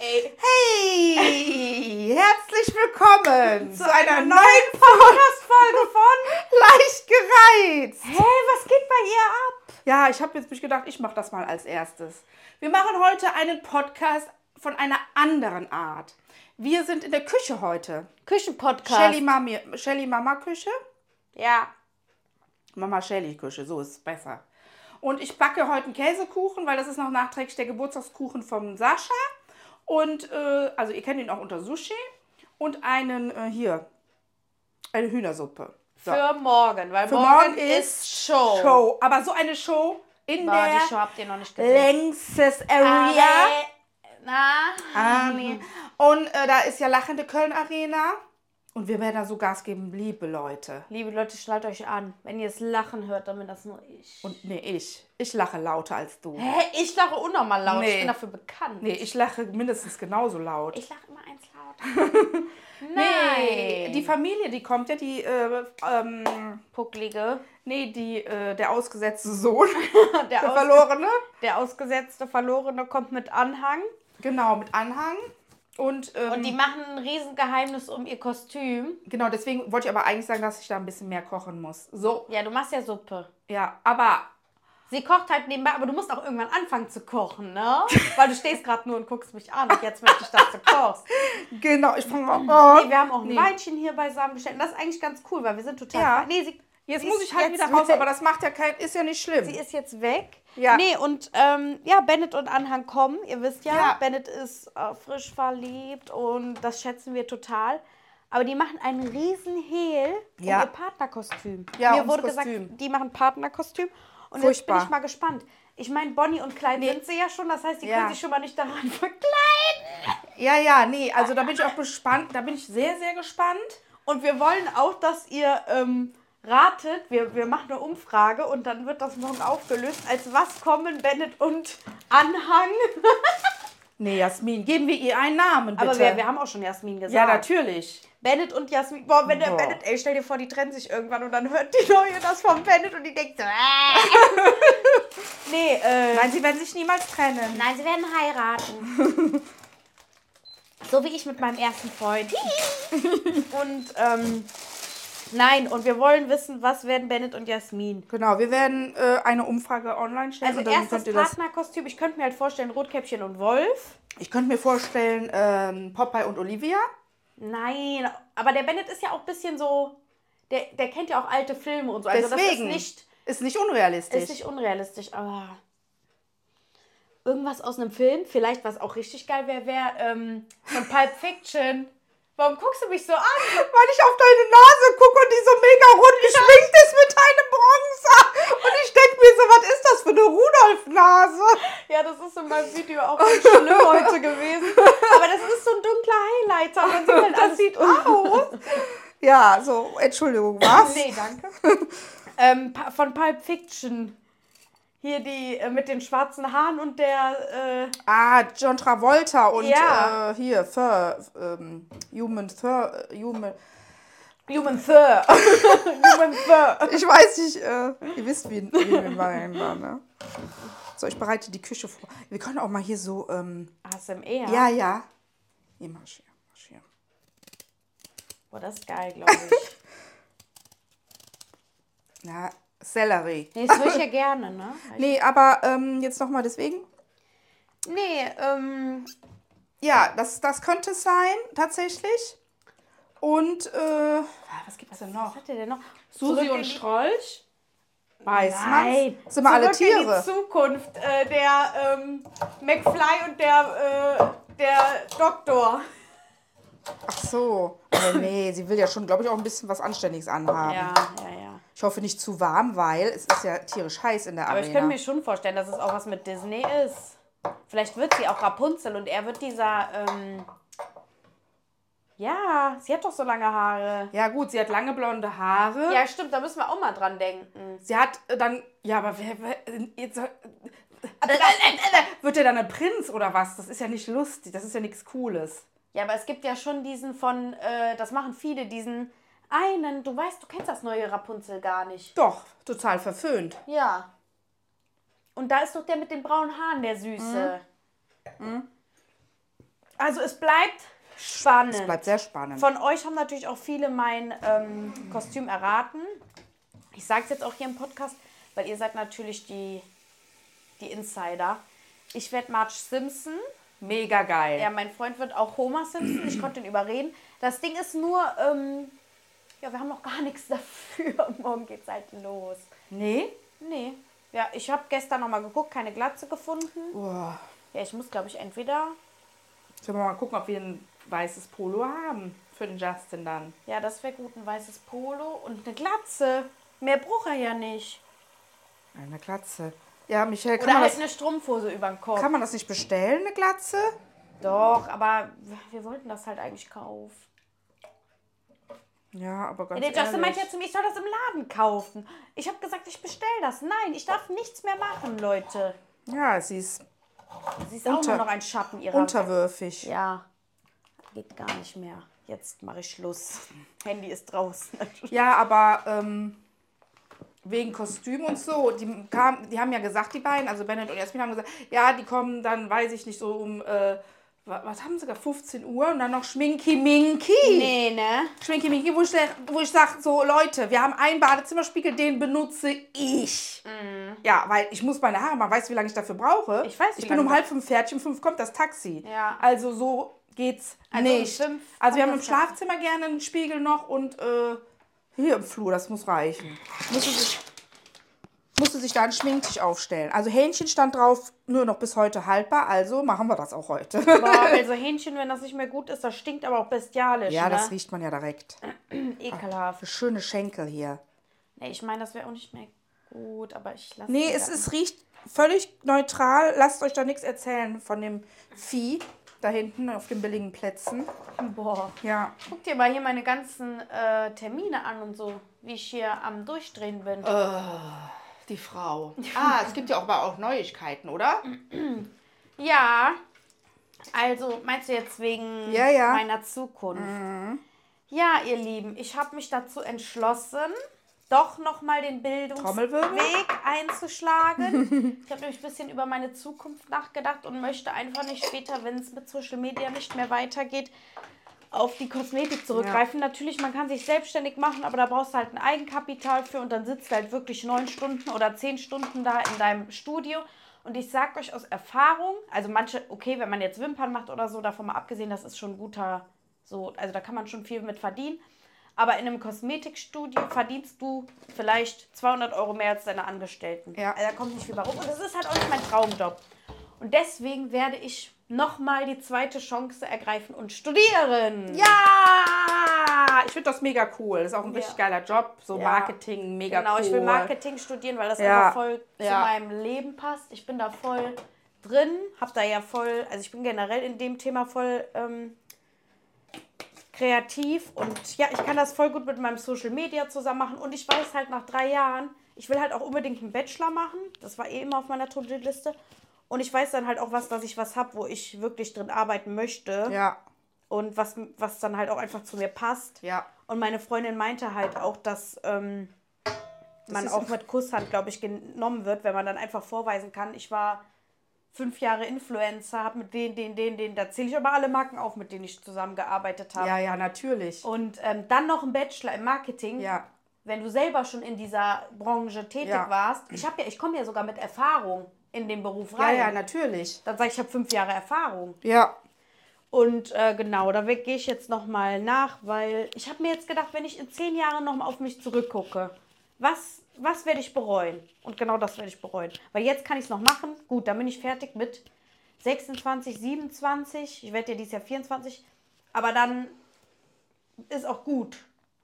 Ey. Hey, herzlich willkommen zu einer neuen Podcast-Folge von Leicht gereizt. Hey, was geht bei ihr ab? Ja, ich habe jetzt mich gedacht, ich mache das mal als erstes. Wir machen heute einen Podcast von einer anderen Art. Wir sind in der Küche heute. Küchenpodcast. Shelly, Mami, Shelly Mama Küche. Ja. Mama Shelly Küche, so ist es besser. Und ich backe heute einen Käsekuchen, weil das ist noch nachträglich der Geburtstagskuchen von Sascha. Und, äh, also ihr kennt ihn auch unter Sushi. Und einen, äh, hier, eine Hühnersuppe. So. Für morgen, weil Für morgen, morgen ist ist Show. Show. Aber so eine Show in Boah, der die Show habt ihr noch nicht gesehen. längstes Area. Na, Ah, nee. Und äh, da ist ja lachende Köln Arena. Und wir werden da so Gas geben, liebe Leute. liebe Leute, schnallt euch an. Wenn ihr es lachen hört, dann bin das nur ich. Und nee, ich. Ich lache lauter als du. Hä? Ich lache unnormal laut. Ich Nee. bin dafür bekannt. Nee, ich lache mindestens genauso laut. Ich lache immer eins. Nee, Nein. die Familie, die kommt ja, die, äh, ähm, Pucklige. nee, die, äh, der ausgesetzte Sohn, Der, der Verlorene. der ausgesetzte Verlorene kommt mit Anhang. Genau, mit Anhang. Und, ähm, Und die machen ein Riesengeheimnis um ihr Kostüm. genau, deswegen wollte ich aber eigentlich sagen, dass ich da ein bisschen mehr kochen muss. So, Ja, du machst ja Suppe. ja, aber Sie kocht halt nebenbei, aber du musst auch irgendwann anfangen zu kochen, ne? Weil du stehst gerade nur und guckst mich an und jetzt möchte ich, dass du kochst. genau, ich fange mal an. Nee, wir haben auch ein Nee. Weinchen hier beisammen gestellt. Und das ist eigentlich ganz cool, weil wir sind total. Ja. Nee, sie, Jetzt muss ich halt jetzt wieder raus, aber das macht ja kein, ist ja nicht schlimm. Sie ist jetzt weg. Ja. Nee, und ähm, ja, Bennett und Anhang kommen. Ihr wisst ja, Ja. Bennett ist äh, frisch verliebt und das schätzen wir total. Aber die machen einen riesen Hehl Ja. um ihr Partnerkostüm. Ja, Mir wurde Kostüm. gesagt, die machen Partnerkostüm. Und jetzt Furchtbar. bin ich mal gespannt. Ich meine, Bonnie und Clyde sind sie ja schon, das heißt, die Ja. können sich schon mal nicht daran verkleiden. ja, ja, nee, also da bin ich auch gespannt, da bin ich sehr, sehr gespannt. Und wir wollen auch, dass ihr ähm, ratet, wir, wir machen eine Umfrage und dann wird das morgen aufgelöst, als was kommen Bennett und Anhang. Nee, Jasmin, geben wir ihr einen Namen, bitte. Aber wir, wir haben auch schon Jasmin gesagt. ja, natürlich. Bennett und Jasmin. Boah, wenn der Boah. Bennett, ey, stell dir vor, die trennen sich irgendwann und dann hört die Neue das von Bennett und die denkt so, äh. Nee, äh. Nein, sie werden sich niemals trennen. Nein, sie werden heiraten. so wie ich mit meinem ersten Freund. und, ähm. Nein, und wir wollen wissen, was werden Bennett und Jasmin? Genau, wir werden äh, eine Umfrage online stellen. Also erstes Partnerkostüm. Ich könnte mir halt vorstellen, Rotkäppchen und Wolf. ich könnte mir vorstellen, ähm, Popeye und Olivia. Nein, aber der Bennett ist ja auch ein bisschen so. Der, der kennt ja auch alte Filme und so. Also Deswegen. das ist nicht, Ist nicht unrealistisch. ist nicht unrealistisch, aber. Irgendwas aus einem Film, vielleicht was auch richtig geil wäre, wäre ähm, von Pulp Fiction. Warum guckst du mich so an? Weil ich auf deine Nase gucke und die so mega rund geschminkt ist mit deinem Bronzer. Und ich denke mir so, was ist das für eine Rudolf-Nase? Ja, das ist in meinem Video auch ganz schlimm heute gewesen. Aber das ist so ein dunkler Highlighter. Man sieht halt Das sieht aus. Ja, so, Entschuldigung, was? Nee, danke. ähm, von Pulp Fiction. Hier die äh, mit den schwarzen Haaren und der. Äh, Ah, John Travolta und Ja. äh, hier, Thur, ähm, Human Thur, äh, Human. Human Thur. Human Thur. Ich weiß nicht, äh, ihr wisst, wie, wie wir meinen, ne? So, ich bereite die Küche vor. Wir können auch mal hier so, ähm, ASMR. ja, ja. Hier, mach hier, mach hier. Boah, das ist geil, glaube ich. Ja, Sellerie. Nee, das höre ich ja gerne, ne? Nee, aber ähm, jetzt nochmal deswegen. Nee, ähm. Ja, das, das könnte es sein, tatsächlich. Und, äh, was gibt es denn noch? Was hat der denn noch? Susi Zurück in und die- Strolch? Weiß Nein. man? Sind wir alle Zurück in Tiere? die Zukunft. Äh, der ähm, McFly und der, äh, der Doktor. Ach so. Aber nee, sie will ja schon, glaube ich, auch ein bisschen was Anständiges anhaben. Ja, ja. Ich hoffe nicht zu warm, weil es ist ja tierisch heiß in der Aber Arena. ich könnte mir schon vorstellen, dass es auch was mit Disney ist. Vielleicht wird sie auch Rapunzel und er wird dieser. Ähm, ja, sie hat doch so lange Haare. ja gut, sie hat lange blonde Haare. Ja, stimmt, da müssen wir auch mal dran denken. Sie hat äh, dann, ja, aber wer, wer jetzt, äh, wird er dann ein Prinz oder was? Das ist ja nicht lustig, das ist ja nichts Cooles. Ja, aber es gibt ja schon diesen von, äh, das machen viele, diesen einen, du weißt, du kennst das neue Rapunzel gar nicht. Doch, total verföhnt. Ja. Und da ist doch der mit den braunen Haaren, der Süße. Also es bleibt spannend. Es bleibt sehr spannend. Von euch haben natürlich auch viele mein ähm, Kostüm erraten. Ich sage es jetzt auch hier im Podcast, weil ihr seid natürlich die, die Insider. Ich werde Marge Simpson. Mega geil. Ja, mein Freund wird auch Homer Simpson. Ich konnte ihn überreden. Das Ding ist nur, ähm, ja, wir haben noch gar nichts dafür. Morgen geht's halt los. Nee? Nee. Ja, ich habe gestern noch mal geguckt, keine Glatze gefunden. Boah. Ja, ich muss, glaube ich, entweder. Sollen wir mal gucken, ob wir ein weißes Polo haben für den Justin dann. Ja, das wäre gut. Ein weißes Polo und eine Glatze. Mehr braucht er ja nicht. Eine Glatze. Ja, Michael, kann, Oder man halt das, eine Strumpfhose über den Kopf. kann man das nicht bestellen, eine Glatze? Doch, aber wir wollten das halt eigentlich kaufen. Ja, aber ganz Der Justin ehrlich. meint ja zu mir, ich soll das im Laden kaufen. Ich habe gesagt, ich bestell das. Nein, ich darf nichts mehr machen, Leute. Ja, sie ist Sie ist auch Unter- nur noch ein Schatten ihrer... unterwürfig. Ja, geht gar nicht mehr. Jetzt mache ich Schluss. Handy ist draußen. Ja, aber ähm, wegen Kostüm und so, die, kam, die haben ja gesagt, die beiden, also Bennett und Jasmin haben gesagt, ja, die kommen dann, weiß ich nicht, so um, äh, was haben sie da, 15 Uhr und dann noch Schminki-Minki. Nee, ne? Schminki-Minki, wo ich, wo ich sage, so Leute, wir haben einen Badezimmerspiegel, den benutze ich. Ja, weil ich muss meine Haare machen, weißt du, wie lange ich dafür brauche? Ich weiß, wie Ich bin um halb fünf fertig, um fünf kommt das Taxi. Ja. Also so geht's Also um nicht. fünf also wir haben im. Schlafzimmer gerne einen Spiegel noch und äh, hier im Flur, das muss reichen. Musste sich, musste sich da ein Schminktisch aufstellen. Also Hähnchen stand drauf, nur noch bis heute haltbar, also machen wir das auch heute. Boah, also Hähnchen, wenn das nicht mehr gut ist, das stinkt aber auch bestialisch, ja, ne? das riecht man ja direkt. Ekelhaft. Schöne Schenkel hier. Nee, ich meine, das wäre auch nicht mehr gut, aber ich lasse Nee, es, es riecht völlig neutral. Lasst euch da nichts erzählen von dem Vieh da hinten auf den billigen Plätzen. Boah. Ja. Guck dir mal hier meine ganzen äh, Termine an und so, wie ich hier am Durchdrehen bin. Die Frau. Ah, es gibt ja auch aber auch Neuigkeiten, oder? Ja. Also, meinst du jetzt wegen Ja, ja. meiner Zukunft? Ja, ihr Lieben, ich habe mich dazu entschlossen, doch nochmal den? Bildungsweg einzuschlagen. ich habe nämlich ein bisschen über meine Zukunft nachgedacht und möchte einfach nicht später, wenn es mit Social Media nicht mehr weitergeht, auf die Kosmetik zurückgreifen. Natürlich, man kann sich selbstständig machen, aber da brauchst du halt ein Eigenkapital für und dann sitzt du halt wirklich neun Stunden oder zehn Stunden da in deinem Studio. Und ich sag euch aus Erfahrung, also manche, okay, wenn man jetzt Wimpern macht oder so, davon mal abgesehen, das ist schon ein guter, so, also da kann man schon viel mit verdienen. Aber in einem Kosmetikstudio verdienst du vielleicht 200 Euro mehr als deine Angestellten. Ja. Also da kommt nicht viel bei rum. Und das ist halt auch nicht mein Traumjob. Und deswegen werde ich nochmal die zweite Chance ergreifen und studieren. Ja! Ich finde das mega cool. Das ist auch ein richtig Ja. geiler Job. So Ja. Marketing, mega Genau, cool. ich will Marketing studieren, weil das Ja. einfach voll zu meinem Leben passt. Ich bin da voll drin, hab da ja voll, also ich bin generell in dem Thema voll ähm, kreativ und ja, ich kann das voll gut mit meinem Social Media zusammen machen und ich weiß halt nach drei Jahren, ich will halt auch unbedingt einen Bachelor machen. Das war eh immer auf meiner To-Do-Liste. Und ich weiß dann halt auch was, dass ich was habe, wo ich wirklich drin arbeiten möchte. Ja, Und was, was dann halt auch einfach zu mir passt. ja. Und meine Freundin meinte halt auch, dass ähm, man auch mit Kusshand, glaube ich, genommen wird, wenn man dann einfach vorweisen kann, ich war fünf Jahre Influencer, habe mit denen, den, den, den, da zähle ich aber alle Marken auf, mit denen ich zusammengearbeitet habe. Ja, ja, natürlich. Und ähm, dann noch ein Bachelor im Marketing. Ja. Wenn du selber schon in dieser Branche tätig Ja. warst, ich habe ja, ich komme ja sogar mit Erfahrung in den Beruf Ja, rein. ja, natürlich. Dann sage ich, ich habe fünf Jahre Erfahrung. Ja. Und äh, genau, da gehe ich jetzt nochmal nach, weil ich habe mir jetzt gedacht, wenn ich in zehn Jahren nochmal auf mich zurückgucke, was, was werde ich bereuen? Und genau das werde ich bereuen. Weil jetzt kann ich es noch machen. Gut, dann bin ich fertig mit 26, 27. Ich werde ja dieses Jahr 24. Aber dann ist auch gut.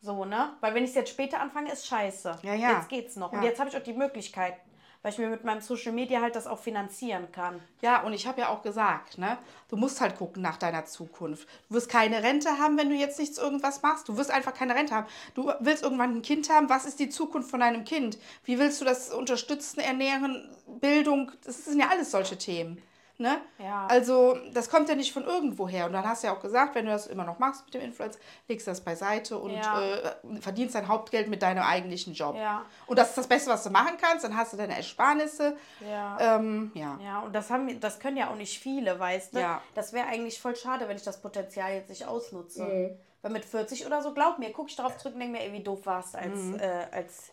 So, ne? Weil wenn ich es jetzt später anfange, ist scheiße. Ja, ja. Jetzt geht's noch. Und Ja. jetzt habe ich auch die Möglichkeit, weil ich mir mit meinem Social Media halt das auch finanzieren kann. Ja, und ich habe ja auch gesagt, ne, du musst halt gucken nach deiner Zukunft. Du wirst keine Rente haben, wenn du jetzt nichts irgendwas machst. Du wirst einfach keine Rente haben. Du willst irgendwann ein Kind haben. Was ist die Zukunft von deinem Kind? Wie willst du das unterstützen, ernähren, Bildung? Das sind ja alles solche Themen. Ne? Ja. Also, das kommt ja nicht von irgendwo her. Und dann hast du ja auch gesagt, wenn du das immer noch machst mit dem Influencer, legst du das beiseite und Ja. äh, verdienst dein Hauptgeld mit deinem eigentlichen Job. Ja. Und das ist das Beste, was du machen kannst. Dann hast du deine Ersparnisse. Ja. Ähm, ja. Ja, und das haben das können ja auch nicht viele, weißt du? Ja. Das wäre eigentlich voll schade, wenn ich das Potenzial jetzt nicht ausnutze. Mhm. Weil mit 40 oder so, glaub mir, guck ich darauf zurück und denke mir, ey, wie doof warst als, Mhm. äh, als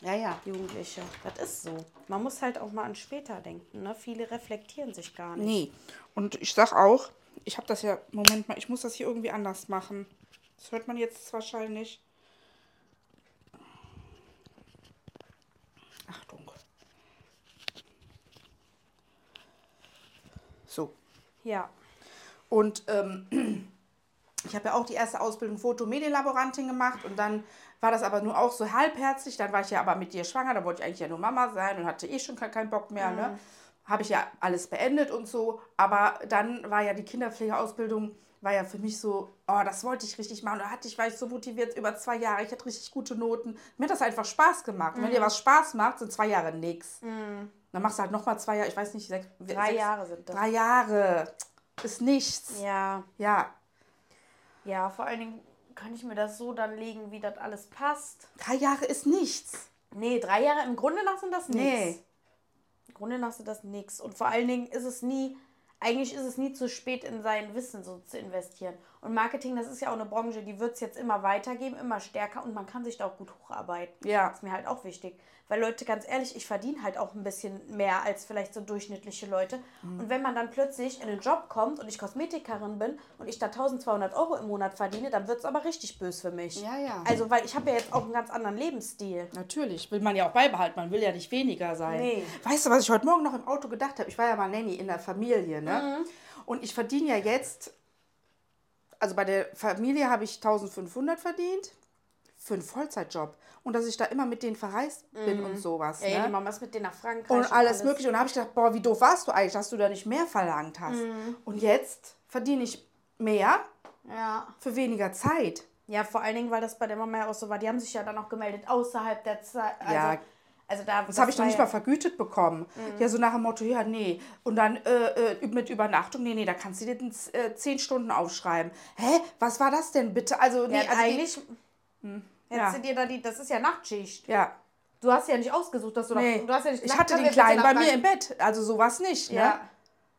Ja, ja. Jugendliche. Das ist so. Man muss halt auch mal an später denken. Ne? Viele reflektieren sich gar nicht. Nee. Und ich sag auch, ich habe das ja, Moment mal, ich muss das hier irgendwie anders machen. Das hört man jetzt wahrscheinlich. Achtung. So. Ja. Und ähm, ich habe ja auch die erste Ausbildung Fotomedienlaborantin gemacht und dann war das aber nur auch so halbherzig. Dann war ich ja aber mit dir schwanger, da wollte ich eigentlich ja nur Mama sein und hatte eh schon keinen keinen Bock mehr. Ne? Habe ich ja alles beendet und so. Aber dann war ja die Kinderpflegeausbildung, war ja für mich so, oh, das wollte ich richtig machen. Da hatte ich, war ich so motiviert über zwei Jahre. Ich hatte richtig gute Noten. Mir hat das einfach Spaß gemacht. Und wenn dir was Spaß macht, sind zwei Jahre nix. Dann machst du halt nochmal zwei Jahre, ich weiß nicht, sechs, Drei sechs, Jahre sind das. Drei Jahre. Ist nichts. Ja. Ja, Ja, vor allen Dingen kann ich mir das so dann legen, wie das alles passt. drei Jahre ist nichts. Nee, drei Jahre im Grunde nach sind das nichts. Nee. Im Grunde nach sind das nichts. Und vor allen Dingen ist es nie, eigentlich ist es nie zu spät, in sein Wissen so zu investieren. Und Marketing, das ist ja auch eine Branche, die wird es jetzt immer weitergeben, immer stärker und man kann sich da auch gut hocharbeiten. Ja. Das ist mir halt auch wichtig. Weil Leute, ganz ehrlich, ich verdiene halt auch ein bisschen mehr als vielleicht so durchschnittliche Leute. Mhm. Und wenn man dann plötzlich in einen Job kommt und ich Kosmetikerin bin und ich da 1200 Euro im Monat verdiene, dann wird es aber richtig böse für mich. Ja, ja. Also, weil ich habe ja jetzt auch einen ganz anderen Lebensstil. Natürlich, will man ja auch beibehalten, man will ja nicht weniger sein. Nee. Weißt du, was ich heute Morgen noch im Auto gedacht habe? Ich war ja mal Nanny in der Familie, ne? Mhm. Und ich verdiene ja jetzt, also bei der Familie habe ich 1500 verdient für einen Vollzeitjob. Und dass ich da immer mit denen verreist bin und sowas. Mhm. Ey, die ne? Mama ist mit denen nach Frankreich. Und alles Mögliche. Und da habe ich gedacht, boah, wie doof warst du eigentlich, dass du da nicht mehr verlangt hast. Mhm. Und jetzt verdiene ich mehr Ja. für weniger Zeit. Ja, vor allen Dingen, weil das bei der Mama ja auch so war. Die haben sich ja dann auch gemeldet außerhalb der Zeit. Also, Ja. Also da, Das habe ich noch nicht ja- mal vergütet bekommen. Ja, so nach dem Motto, ja, nee. Und dann äh, äh, mit Übernachtung, nee, nee, da kannst du dir den, äh, zehn Stunden aufschreiben. Hä, was war das denn bitte? Also, nee, Ja, also die- eigentlich hättest ja. du dir da die, das ist ja Nachtschicht. ja, Du hast ja nicht ausgesucht, dass du nee. noch, du hast ja nicht ich hatte den Kleinen bei mir im. Bett. Also sowas nicht, ne? Ja.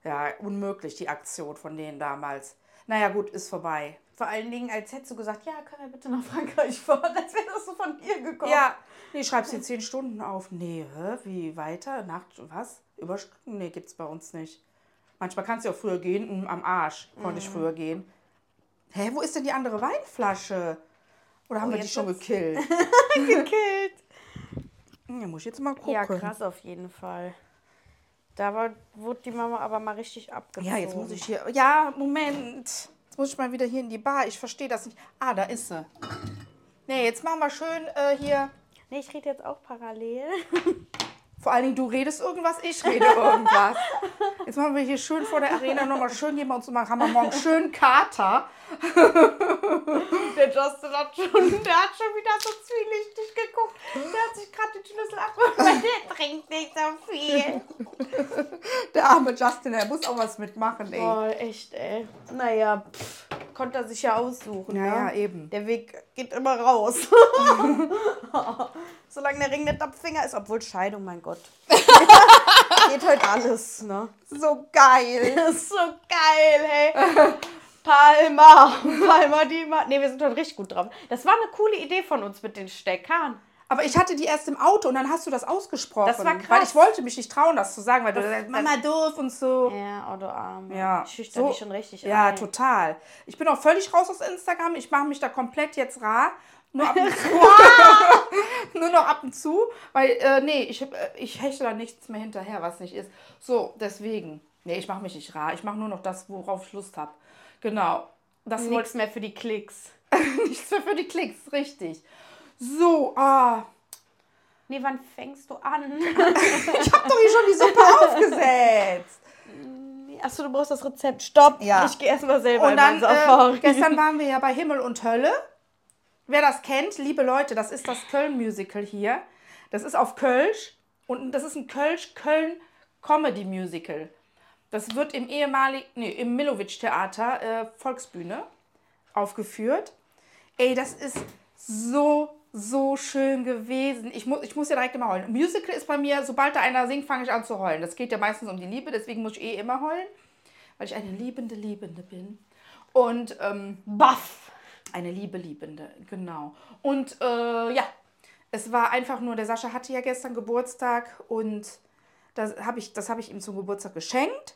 Ja, unmöglich, die Aktion von denen damals. Naja, gut, ist vorbei. Vor allen Dingen, als hättest du gesagt, ja, können wir bitte nach Frankreich fahren, als wäre das so von dir gekommen. Ja, nee, schreibst dir zehn Stunden auf. Nee, hä, wie weiter? Nacht, was? Überstunden? Nee, gibt's bei uns nicht. Manchmal kannst du ja auch früher gehen, mm, am Arsch konnte Mhm. ich früher gehen. Hä, wo ist denn die andere Weinflasche? Oder haben Oh, wir die schon gekillt? gekillt. Ja, muss ich jetzt mal gucken. Ja, krass auf jeden Fall. Da war, wurde die Mama aber mal richtig abgezogen. Ja, jetzt muss ich hier. Ja, Moment. Jetzt muss ich mal wieder hier in die Bar. Ich verstehe das nicht. Ah, da ist sie. Nee, jetzt machen wir schön äh, hier. Nee, ich rede jetzt auch parallel. Vor allen Dingen, du redest irgendwas, ich rede irgendwas. Jetzt machen wir hier schön vor der Arena nochmal schön gehen wir uns mal, haben wir morgen schön Kater. Der Justin hat schon, der hat schon wieder so zwielichtig geguckt. Der hat sich gerade den Schlüssel abgeholt, weil der trinkt nicht so viel. Der arme Justin, der muss auch was mitmachen, ey. Oh, echt, ey. Naja, pff, konnte er sich ja aussuchen. Ja, ne? ja, eben. Der Weg geht immer raus. Solange der Ring nicht am Finger ist, obwohl Scheidung, mein Gott. geht heute alles, ne? So geil. So geil, hey. Palma, Palma, die Ma Nee, wir sind heute richtig gut drauf. Das war eine coole Idee von uns mit den Steckern. Aber ich hatte die erst im Auto und dann hast du das ausgesprochen. Das war Weil krass. ich wollte mich nicht trauen, das zu sagen, weil du Das- sagst, Mama doof und so. Ja, oh du Arme. Ja, Ich schüchter dich schon richtig Ja, ein. total. Ich bin auch völlig raus aus Instagram. Ich mache mich da komplett jetzt rar. Nur ab und zu. Nur noch ab und zu. Weil, äh, nee, ich, äh, ich hechte da nichts mehr hinterher, was nicht ist. So, deswegen. Nee, ich mache mich nicht rar. Ich mache nur noch das, worauf ich Lust habe. Genau. Das Nichts mehr für die Klicks. nichts mehr für die Klicks, richtig. So, ah. Nee, wann fängst du an? Ich habe doch hier schon die Suppe aufgesetzt. Achso, du brauchst das Rezept. Stopp. Ja. Ich gehe erstmal selber Und dann, äh, gestern waren wir ja bei Himmel und Hölle. Wer das kennt, liebe Leute, das ist das Köln-Musical hier. Das ist auf Kölsch und das ist ein Kölsch-Köln-Comedy-Musical. Das wird im ehemaligen, nee, im Milovic-Theater, äh, Volksbühne, aufgeführt. Ey, das ist so, so schön gewesen. Ich, mu ich muss ja direkt immer heulen. Musical ist bei mir, sobald da einer singt, fange ich an zu heulen. Das geht ja meistens um die Liebe, deswegen muss ich eh immer heulen, weil ich eine liebende Liebende bin. Und ähm, Baff. eine Liebe Liebende, genau. Und äh, ja, es war einfach nur, der Sascha hatte ja gestern Geburtstag und das habe ich, das hab ich ihm zum Geburtstag geschenkt.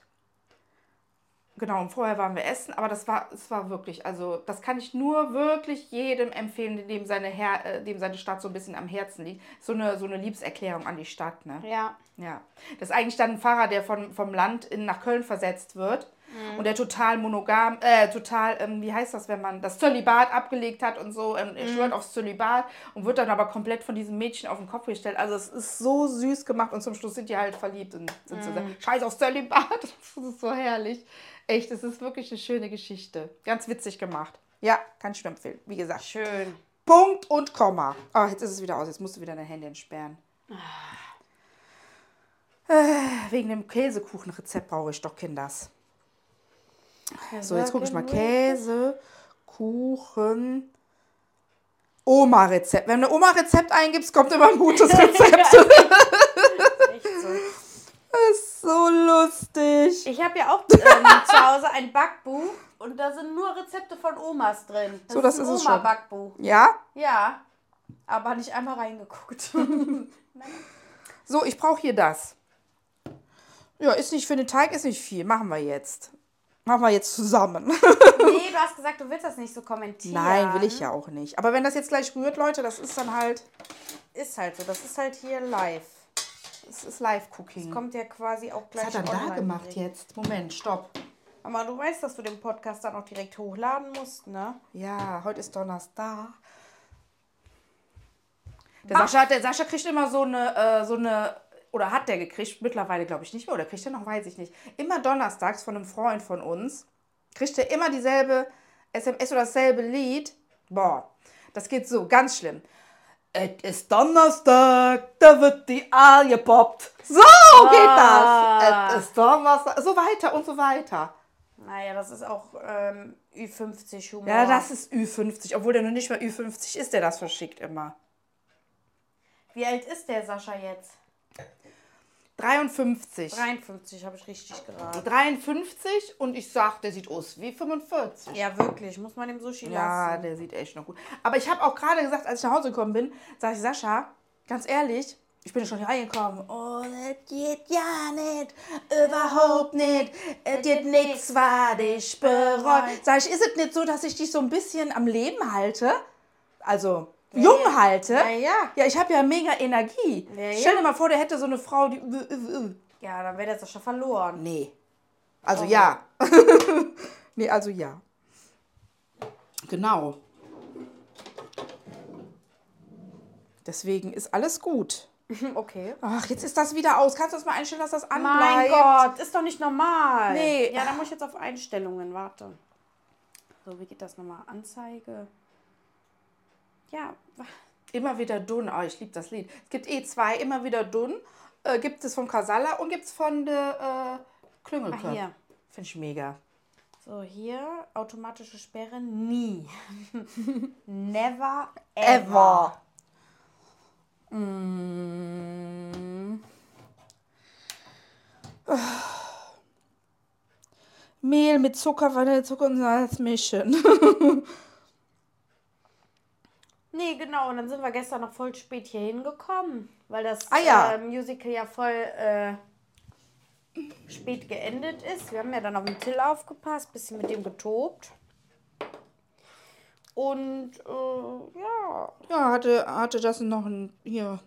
Genau, und vorher waren wir essen, aber das war, es war wirklich, also das kann ich nur wirklich jedem empfehlen, dem seine, Her äh, dem seine Stadt so ein bisschen am Herzen liegt. So eine, so eine Liebeserklärung an die Stadt, ne? Ja. Ja. Das ist eigentlich dann ein Pfarrer, der von, vom Land in, nach Köln versetzt wird und der total monogam, äh, total, ähm, wie heißt das, wenn man das Zölibat abgelegt hat und so, ähm, er schwört aufs Zölibat und wird dann aber komplett von diesem Mädchen auf den Kopf gestellt. Also es ist so süß gemacht und zum Schluss sind die halt verliebt und sind so, scheiß aufs Zölibat. Das ist so herrlich. Echt, es ist wirklich eine schöne Geschichte. Ganz witzig gemacht. Ja, kann ich nur empfehlen. Wie gesagt. Schön. Punkt und Komma. Ah, jetzt ist es wieder aus. Jetzt musst du wieder dein Handy entsperren. Äh, wegen dem Käsekuchenrezept brauche ich doch Kinders. So, jetzt gucke ich mal. Käse, Kuchen, Oma-Rezept. Wenn du Oma-Rezept eingibst, kommt immer ein gutes Rezept. Echt so. Das ist so lustig. Ich habe ja auch ähm, zu Hause ein Backbuch und da sind nur Rezepte von Omas drin. Das So, das ein ist es schon. Oma-Backbuch. Ja? Ja, aber nicht einmal reingeguckt. So, ich brauche hier das. Ja, ist nicht für den Teig, ist nicht viel. Machen wir jetzt. Machen wir jetzt zusammen. nee, du hast gesagt, du willst das nicht so kommentieren. Nein, will ich ja auch nicht. Aber wenn das jetzt gleich rührt, Leute, das ist dann halt, Ist halt so, das ist halt hier live. Das ist Live-Cooking. Kommt ja quasi auch gleich Was hat er da gemacht direkt. jetzt? Moment, stopp. Aber du weißt, dass du den Podcast dann auch direkt hochladen musst, ne? Ja, heute ist Donnerstag. Der Sascha, der Sascha kriegt immer so eine, äh, so eine, oder hat der gekriegt, mittlerweile glaube ich nicht mehr, oder kriegt er noch, weiß ich nicht. Immer donnerstags von einem Freund von uns, kriegt er immer dieselbe SMS oder dasselbe Lied. Boah, das geht so, ganz schlimm. Es ist Donnerstag, da wird die Aal gepoppt. So geht Ah. das. Es ist Donnerstag, so weiter und so weiter. Naja, das ist auch ähm, Ü50-Humor. Ja, das ist Ü50, obwohl der noch nicht mal Ü50 ist, der das verschickt immer. Wie alt ist der Sascha jetzt? 53. 53, habe ich richtig geraten. 53 und ich sag, der sieht aus wie 45. Ja, wirklich. Muss man dem Sushi Ja, lassen. der sieht echt noch gut. Aber ich habe auch gerade gesagt, als ich nach Hause gekommen bin, sage ich, Sascha, ganz ehrlich, ich bin ja schon hier reingekommen. Oh, das geht ja nicht, überhaupt nicht. Es geht nichts, was ich bereue. Sag ich, ist es nicht so, dass ich dich so ein bisschen am Leben halte? Also, jung ja. halte? Ja, ja. Ja, ich habe ja mega Energie. Ja, Stell dir ja. mal vor, der hätte so eine Frau, die... Ja, dann wäre der Sascha verloren. Nee. Also Oh. ja. nee, also ja. Genau. Deswegen ist alles gut. Okay. Ach, jetzt ist das wieder aus. Kannst du das mal einstellen, dass das anbleibt? Mein Gott, ist doch nicht normal. Nee. Ja, dann muss ich jetzt auf Einstellungen, warte. So, wie geht das nochmal? Anzeige. Ja, Immer wieder dünn. Oh, ich liebe das Lied. Es gibt eh zwei. Immer wieder dünn. Äh, gibt es von Casalla und gibt es von der äh, Klüngelke. Ah, hier. Finde ich mega. so hier, automatische Sperre, nie. Never Ever. ever. Mm. Mehl mit Zucker, Vanille, Zucker und Salz mischen. Nee, genau. Und dann sind wir gestern noch voll spät hier hingekommen, weil das Ah, ja. äh, Musical ja voll äh, spät geendet ist. Wir haben ja dann auf den Till aufgepasst, bisschen mit dem getobt. Und äh, ja, Ja, hatte, hatte das noch ein hier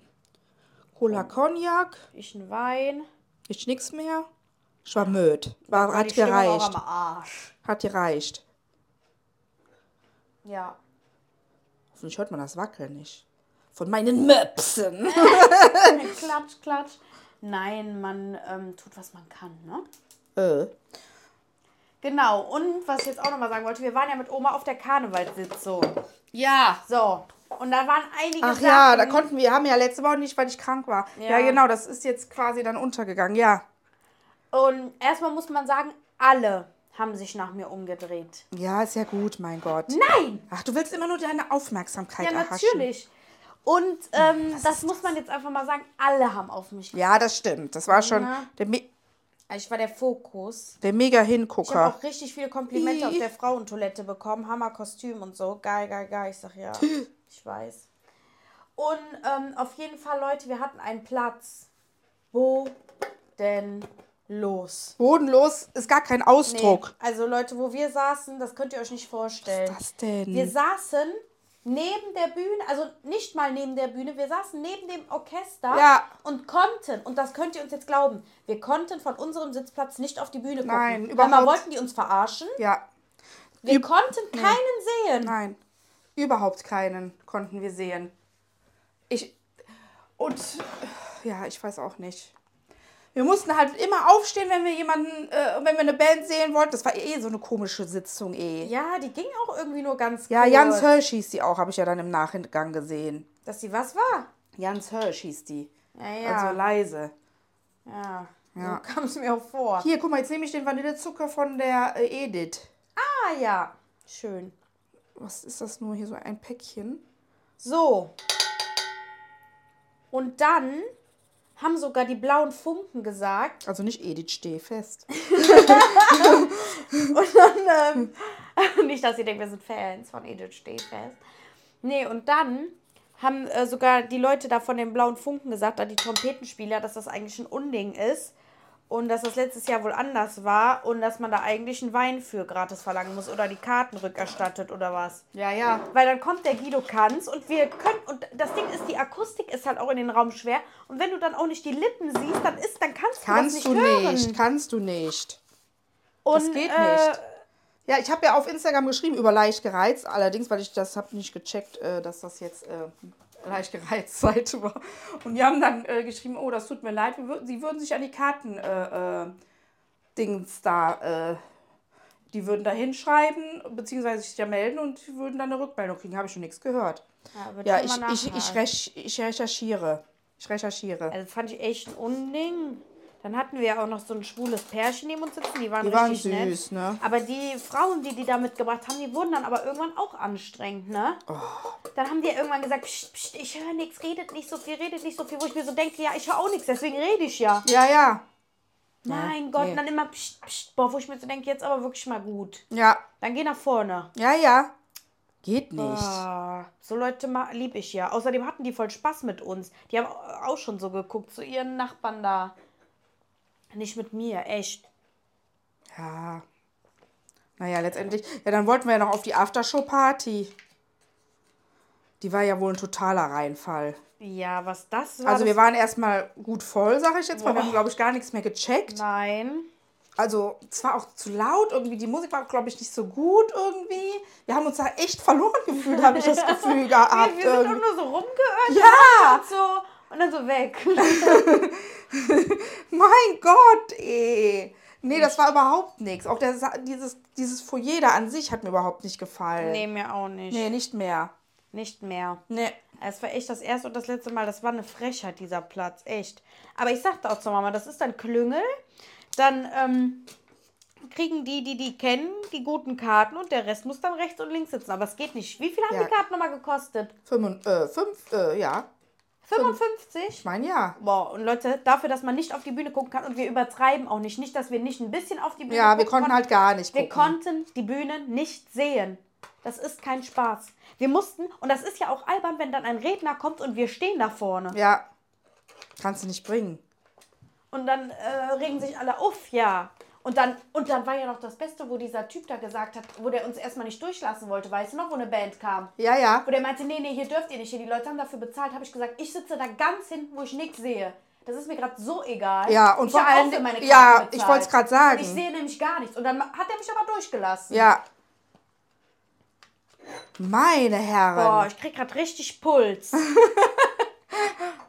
Cola Cognac. ich ein Wein. Ich nix mehr. Ich war müde. War, hat gereicht. Hat gereicht. Ja. Hoffentlich hört man das Wackeln nicht. Von meinen Möpsen. klatsch, klatsch. Nein, man ähm, tut, was man kann, ne? äh. Genau, und was ich jetzt auch nochmal sagen wollte, wir waren ja mit Oma auf der Karnevalssitzung. Ja. So, und da waren einige Ach Sachen. ja, da konnten wir, haben ja letzte Woche nicht, weil ich krank war. Ja. Ja. genau, das ist jetzt quasi dann untergegangen. Ja. Und erstmal muss man sagen, alle haben sich nach mir umgedreht. Ja, ist ja gut, mein Gott. Nein! Ach, du willst immer nur deine Aufmerksamkeit Ja, erhaschen. natürlich. Und ähm, das muss man jetzt einfach mal sagen, alle haben auf mich Ja, das stimmt. Das war schon Ja. der, Me Ich war der Fokus. der mega Ich habe Hingucker. auch richtig viele Komplimente auf der Frauentoilette bekommen. Hammer Kostüm und so. Geil, geil, geil. Ich sag ja, ich weiß. Und ähm, auf jeden Fall, Leute, wir hatten einen Platz. Wo denn los? Bodenlos ist gar kein Ausdruck. Nee, also Leute, wo wir saßen, das könnt ihr euch nicht vorstellen. Was ist das denn? Wir saßen neben der Bühne, also nicht mal neben der Bühne, wir saßen neben dem Orchester Ja. und konnten, und das könnt ihr uns jetzt glauben, wir konnten von unserem Sitzplatz nicht auf die Bühne gucken. Nein, überhaupt. wollten die uns verarschen. ja, Wir konnten keinen sehen. nein. Überhaupt keinen konnten wir sehen. Ich. Und. Ja, ich weiß auch nicht. Wir mussten halt immer aufstehen, wenn wir jemanden, äh, wenn wir eine Band sehen wollten. Das war eh so eine komische Sitzung eh. Ja, die ging auch irgendwie nur ganz Ja, kurz. Jans Hirsch hieß die auch, habe ich ja dann im Nachgang gesehen. Dass sie was war? Jans Hirsch hieß die. Ja, ja. Also leise. ja. Ja. So kam es mir auch vor. Hier, guck mal, jetzt nehme ich den Vanillezucker von der äh, Edith. Ah ja. Schön. Was ist das nur hier so ein Päckchen? So. Und dann haben sogar die blauen Funken gesagt. Also nicht Edith, steh fest. Und dann, ähm, nicht, dass ihr denkt, wir sind Fans von Edith Stehfest. Nee, und dann haben äh, sogar die Leute da von den blauen Funken gesagt, da die Trompetenspieler, dass das eigentlich ein Unding ist. Und dass das letztes Jahr wohl anders war und dass man da eigentlich einen Wein für gratis verlangen muss oder die Karten rückerstattet oder was. Ja, ja. Weil dann kommt der Guido Kanz und wir können, und das Ding ist, die Akustik ist halt auch in den Raum schwer. Und wenn du dann auch nicht die Lippen siehst, dann ist, dann kannst du Kannst das du nicht hören. nicht, kannst du nicht. Und, Das geht äh, nicht. Ja, ich habe ja auf Instagram geschrieben über leicht gereizt, allerdings, weil ich das habe nicht gecheckt, äh, dass das jetzt äh, leicht gereizt war. Und die haben dann äh, geschrieben, oh, das tut mir leid, wir würden, sie würden sich an die Karten äh, äh, Dings da, äh, die würden da hinschreiben, beziehungsweise sich da melden und die würden dann eine Rückmeldung kriegen. Habe ich schon nichts gehört. Ja, Ja, ich, ich, ich, ich recherchiere. Ich recherchiere. Also das fand ich echt ein Unding. Dann hatten wir ja auch noch so ein schwules Pärchen neben uns sitzen, die waren Die waren richtig süß, nett. ne? Aber die Frauen, die die da mitgebracht haben, die wurden dann aber irgendwann auch anstrengend, ne? Oh. Dann haben die irgendwann gesagt, pst, pst, ich höre nichts, redet nicht so viel, redet nicht so viel, wo ich mir so denke, ja, ich höre auch nichts, deswegen rede ich ja. Ja, ja. Mein Gott, nee. dann immer pst, pst, boah, wo ich mir so denke, jetzt aber wirklich mal gut. Ja, Dann geh nach vorne. ja, ja. Geht nicht. Ah, so Leute liebe ich ja. Außerdem hatten die voll Spaß mit uns. Die haben auch schon so geguckt, zu ihren Nachbarn da. Nicht mit mir, echt. Ja. Naja, letztendlich. Ja, dann wollten wir ja noch auf die Aftershow-Party. Die war ja wohl ein totaler Reinfall. Ja, was das war. Also wir waren erstmal gut voll, sag ich jetzt mal. Wir haben, glaube ich, gar nichts mehr gecheckt. Nein. Also es war auch zu laut irgendwie. Die Musik war, glaube ich, nicht so gut irgendwie. Wir haben uns da echt verloren gefühlt, habe ich das Gefühl gehabt. wir sind doch irgendwie. nur so rumgeirrt. Ja, Und so. Und dann so weg. mein Gott, ey. Nee, das war überhaupt nichts. Auch der, dieses, dieses Foyer da an sich hat mir überhaupt nicht gefallen. nee, mir auch nicht. Nee, nicht mehr. Nicht mehr. Nee. Es war echt das erste und das letzte Mal. Das war eine Frechheit, dieser Platz. Echt. Aber ich sagte auch zur Mama, das ist ein Klüngel. Dann ähm, kriegen die, die die kennen, die guten Karten und der Rest muss dann rechts und links sitzen. Aber es geht nicht. Wie viel haben Ja. die Karten nochmal gekostet? Fünf, äh, fünf äh, ja. 55? Ich meine, ja. Boah, und Leute, dafür, dass man nicht auf die Bühne gucken kann und wir übertreiben auch nicht. Nicht, dass wir nicht ein bisschen auf die Bühne Ja, wir konnten halt gar nicht Wir gucken. konnten die Bühne nicht sehen. Das ist kein Spaß. Wir mussten, und das ist ja auch albern, wenn dann ein Redner kommt und wir stehen da vorne. Ja. Kannst du nicht bringen. Und dann äh, regen sich alle auf, ja. Und dann, und dann war ja noch das Beste, wo dieser Typ da gesagt hat, wo der uns erstmal nicht durchlassen wollte, weißt du noch, wo eine Band kam. Ja, ja. Wo der meinte, nee, nee, hier dürft ihr nicht, hier die Leute haben dafür bezahlt, habe ich gesagt, ich sitze da ganz hinten, wo ich nichts sehe. Das ist mir gerade so egal. Ja, und ich vor allem- ja, bezahlt. ich wollt's grad sagen. Und ich sehe nämlich gar nichts. Und dann hat er mich aber durchgelassen. Ja. Meine Herren. Boah, ich krieg gerade richtig Puls.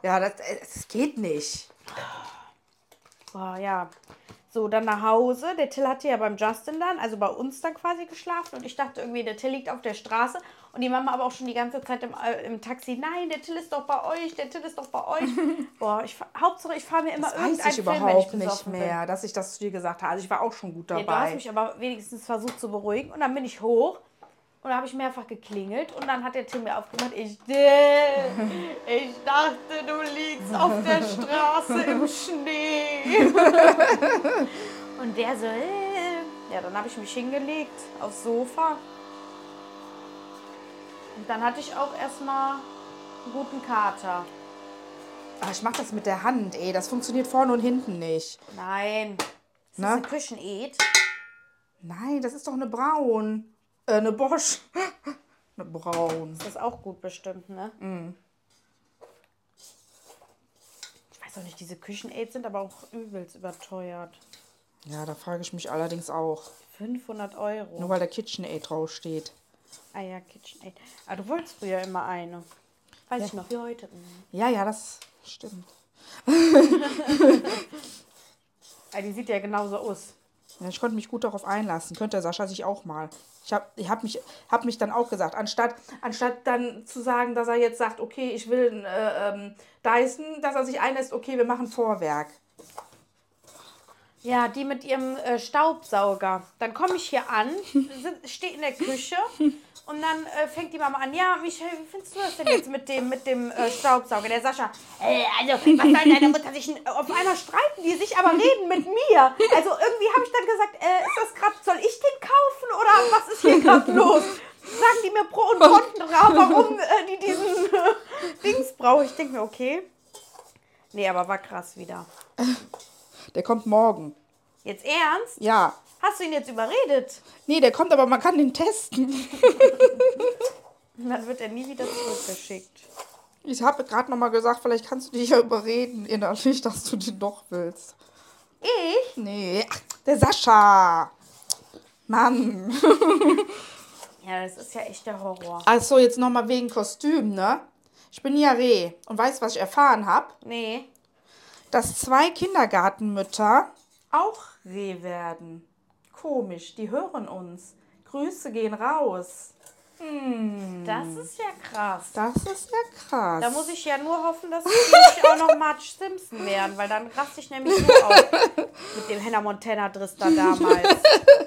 Ja, das, äh, das geht nicht. Boah, ja. So, dann nach Hause. Der Till hatte ja beim Justin dann, also bei uns dann quasi geschlafen. Und ich dachte irgendwie, der Till liegt auf der Straße. Und die Mama aber auch schon die ganze Zeit im, äh, im Taxi. Nein, der Till ist doch bei euch, der Till ist doch bei euch. Boah, ich, Hauptsache ich fahre mir immer Das weiß ich Film, wenn ich überhaupt nicht besoffen bin. mehr, dass ich das zu dir gesagt habe. Also ich war auch schon gut Ja, du hast dabei. mich aber wenigstens versucht zu beruhigen. Und dann bin ich hoch. Und da habe ich mehrfach geklingelt. Und dann hat der Till mir aufgemacht. Ich, ich dachte, du liegst auf der Straße im Schnee. Und der so, äh. ja, dann habe ich mich hingelegt aufs Sofa. Und dann hatte ich auch erstmal einen guten Kater. Ach, ich mach das mit der Hand, ey. Das funktioniert vorne und hinten nicht. Nein. Ist das Na? eine Kücheneed? Nein, das ist doch eine Braun. Äh, eine Bosch. eine Braun. Das ist auch gut bestimmt, ne? Ich weiß auch nicht, diese Küchen-Aids sind aber auch übelst überteuert. Ja, da frage ich mich allerdings auch. 500 Euro. Nur weil da KitchenAid draufsteht. Ah ja, KitchenAid. Aber du wolltest früher immer eine. Weiß ich noch, wie heute. Mhm. Ja, ja, das stimmt. Ah, die sieht ja genauso aus. Ja, ich konnte mich gut darauf einlassen. Könnte Sascha sich auch mal. Ich habe ich hab mich, hab mich dann auch gesagt, anstatt, anstatt dann zu sagen, dass er jetzt sagt, okay, ich will äh, ähm, Dyson, dass er sich einlässt, okay, wir machen Vorwerk. Ja, die mit ihrem äh, Staubsauger. Dann komme ich hier an, stehe in der Küche und dann äh, fängt die Mama an. Ja, Michael, wie findest du das denn jetzt mit dem, mit dem äh, Staubsauger? Der Sascha, äh, also, was soll deine Mutter sich... Auf einmal streiten die sich, aber reden mit mir. Also irgendwie habe ich dann gesagt, äh, ist das gerade, soll ich den kaufen oder was ist hier gerade los? Sagen die mir Pro und Contra, warum äh, die diesen Dings brauche. Ich denke mir, okay. Nee, aber war krass wieder. Der kommt morgen. Jetzt ernst? Ja. Hast du ihn jetzt überredet? Nee, der kommt, aber man kann den testen. Dann wird er nie wieder zurückgeschickt. Ich habe gerade noch mal gesagt, vielleicht kannst du dich ja überreden innerlich, dass du den doch willst. Ich? Nee, ach, der Sascha. Mann. Ja, das ist ja echt der Horror. Achso, jetzt noch mal wegen Kostüm, ne? Ich bin ja Reh und weißt, was ich erfahren habe? Nee. Dass zwei Kindergartenmütter auch Reh werden. Komisch, die hören uns. Grüße gehen raus. Das ist ja krass. Das ist ja krass. Da muss ich ja nur hoffen, dass die nicht auch noch Marge Simpson werden, weil dann raste ich nämlich so auf. Mit dem Hannah Montana Driss da damals.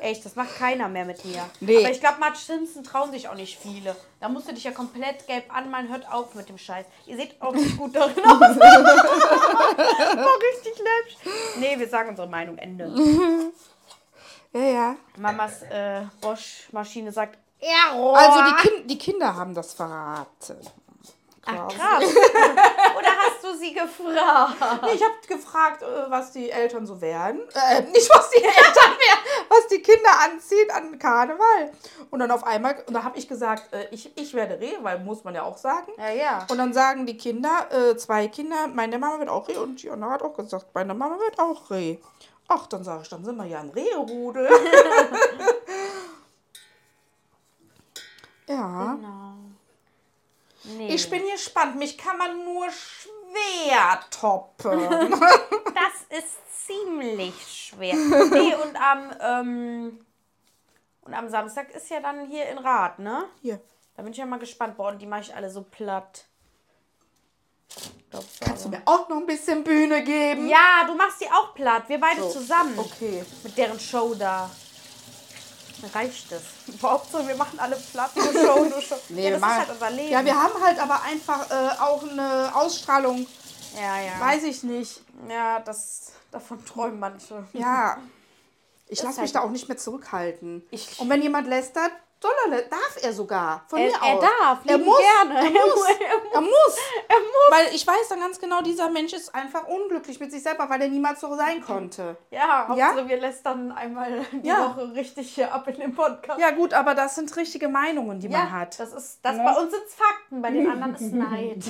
Echt, das macht keiner mehr mit mir. Nee. Aber ich glaube, Marge Simpson trauen sich auch nicht viele. Da musst du dich ja komplett gelb anmalen. Hört auf mit dem Scheiß. Ihr seht auch nicht gut darin aus. War richtig läppisch. Nee, wir sagen unsere Meinung. Ende. ja, ja. Mamas äh, Bosch-Maschine sagt Error. Also die, kind, die Kinder haben das verraten. Ach, krass. Oder hast du sie gefragt? Nee, ich habe gefragt, äh, was die Eltern so werden. Äh, nicht was die Eltern werden, was die Kinder anziehen an Karneval. Und dann auf einmal, und da habe ich gesagt, äh, ich, ich werde Reh, weil muss man ja auch sagen. Ja, ja. Und dann sagen die Kinder, äh, zwei Kinder, meine Mama wird auch Reh und Jonna hat auch gesagt, meine Mama wird auch Reh. Ach, dann sage ich, dann sind wir ja ein Rehrudel. ja. Genau. Nee. Ich bin gespannt. Mich kann man nur schwer toppen. Das ist ziemlich schwer. Nee, und am, ähm, und am Samstag ist ja dann hier in Rad, ne? Hier. Da bin ich ja mal gespannt. Boah, und die mache ich alle so platt. Glaubst du Kannst du mir auch noch ein bisschen Bühne geben? Ja, du machst die auch platt. Wir beide So, zusammen. Okay. Mit deren Show da. Reicht es. Überhaupt so, wir machen alle platt. Nur Show, nur Show. ja, das ist halt unser Leben. Ja, wir haben halt aber einfach äh, auch eine Ausstrahlung, ja, ja. weiß ich nicht. ja, das, davon träumen manche. Ja. Ich lasse mich halt- da auch nicht mehr zurückhalten. Ich- Und wenn jemand lästert, soll er, lä- darf er sogar. Von Er- mir er aus. darf, er muss, gerne. Er muss. Er Er muss. Er muss. Weil ich weiß dann ganz genau, dieser Mensch ist einfach unglücklich mit sich selber, weil er niemals so sein konnte. Ja, Ja? Hauptsache wir lästern einmal die Ja. Woche richtig hier ab in dem Podcast. Ja gut, aber das sind richtige Meinungen, die man hat. das ist, das Ne? bei uns sind Fakten, bei den anderen ist Neid.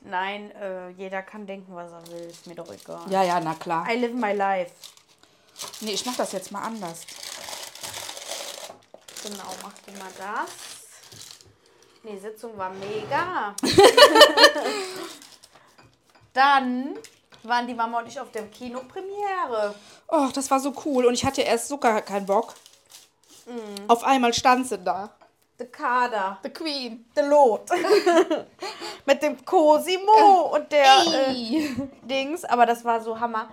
Nein, äh, jeder kann denken, was er will, ist mir doch egal. Ja, ja, na klar. I live my life. Nee, ich mach das jetzt mal anders. Genau, mach du mal das. Nee, Sitzung war mega. Dann waren die Mama und ich auf der Kinopremiere. Oh, das war so cool. Und ich hatte erst so gar keinen Bock. Mhm. Auf einmal stand sie da. The Kader. The Queen. The Lot. Mit dem Cosimo und der äh. Dings. Aber das war so Hammer.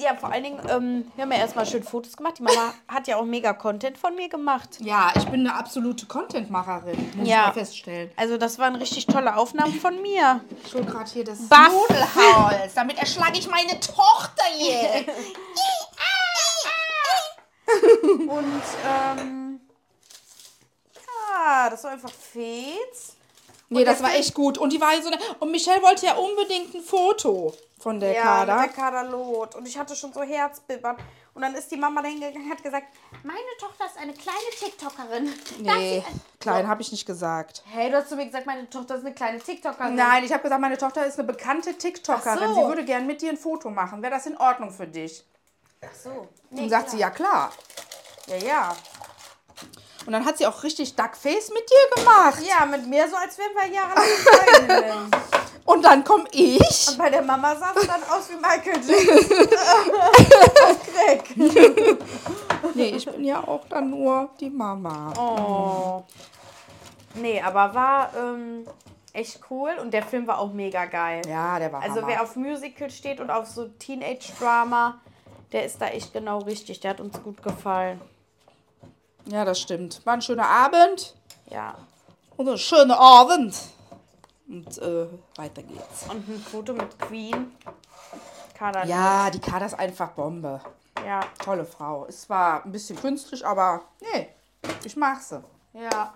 Ja, vor allen Dingen, ähm, wir haben ja erstmal schön Fotos gemacht. Die Mama hat ja auch mega Content von mir gemacht. Ja, ich bin eine absolute Contentmacherin, muss Ja. ich mal feststellen. Also das waren richtig tolle Aufnahmen von mir. Ich hol gerade hier das Baff. Nudelholz. Damit erschlage ich meine Tochter hier. Und ähm, ja, das war einfach Fez. nee, das war echt gut. Und die war so eine. Und Michelle wollte ja unbedingt ein Foto von der Ja, Kader. mit der Kaderlot. Und ich hatte schon so Herzbibbern. Und dann ist die Mama dahingegangen und hat gesagt, meine Tochter ist eine kleine TikTokerin. Nee, klein habe ich nicht gesagt. Hey, du hast zu mir gesagt, meine Tochter ist eine kleine TikTokerin. Nein, ich habe gesagt, meine Tochter ist eine bekannte TikTokerin. So. Sie würde gern mit dir ein Foto machen. Wäre das in Ordnung für dich? Ach so. Und sagt sie, ja klar. Ja, ja. Und dann hat sie auch richtig Duckface mit dir gemacht. Ja, mit mir so, als wären wir jahrelang. Und dann komme ich. Und bei der Mama sah es dann aus wie Michael Jackson. Crack. Nee, ich bin ja auch dann nur die Mama. Oh. Nee, aber war ähm, echt cool. Und der Film war auch mega geil. Ja, der war Also Hammer. wer auf Musical steht und auf so Teenage-Drama, der ist da echt genau richtig. Der hat uns gut gefallen. Ja, das stimmt. War ein schöner Abend. Ja. Und ein schöner Abend. Und äh, weiter geht's. Und ein Foto mit Queen. Kader. Ja, die Kader ist einfach Bombe. Ja. Tolle Frau. Es war ein bisschen künstlich, aber nee, ich mag sie. Ja.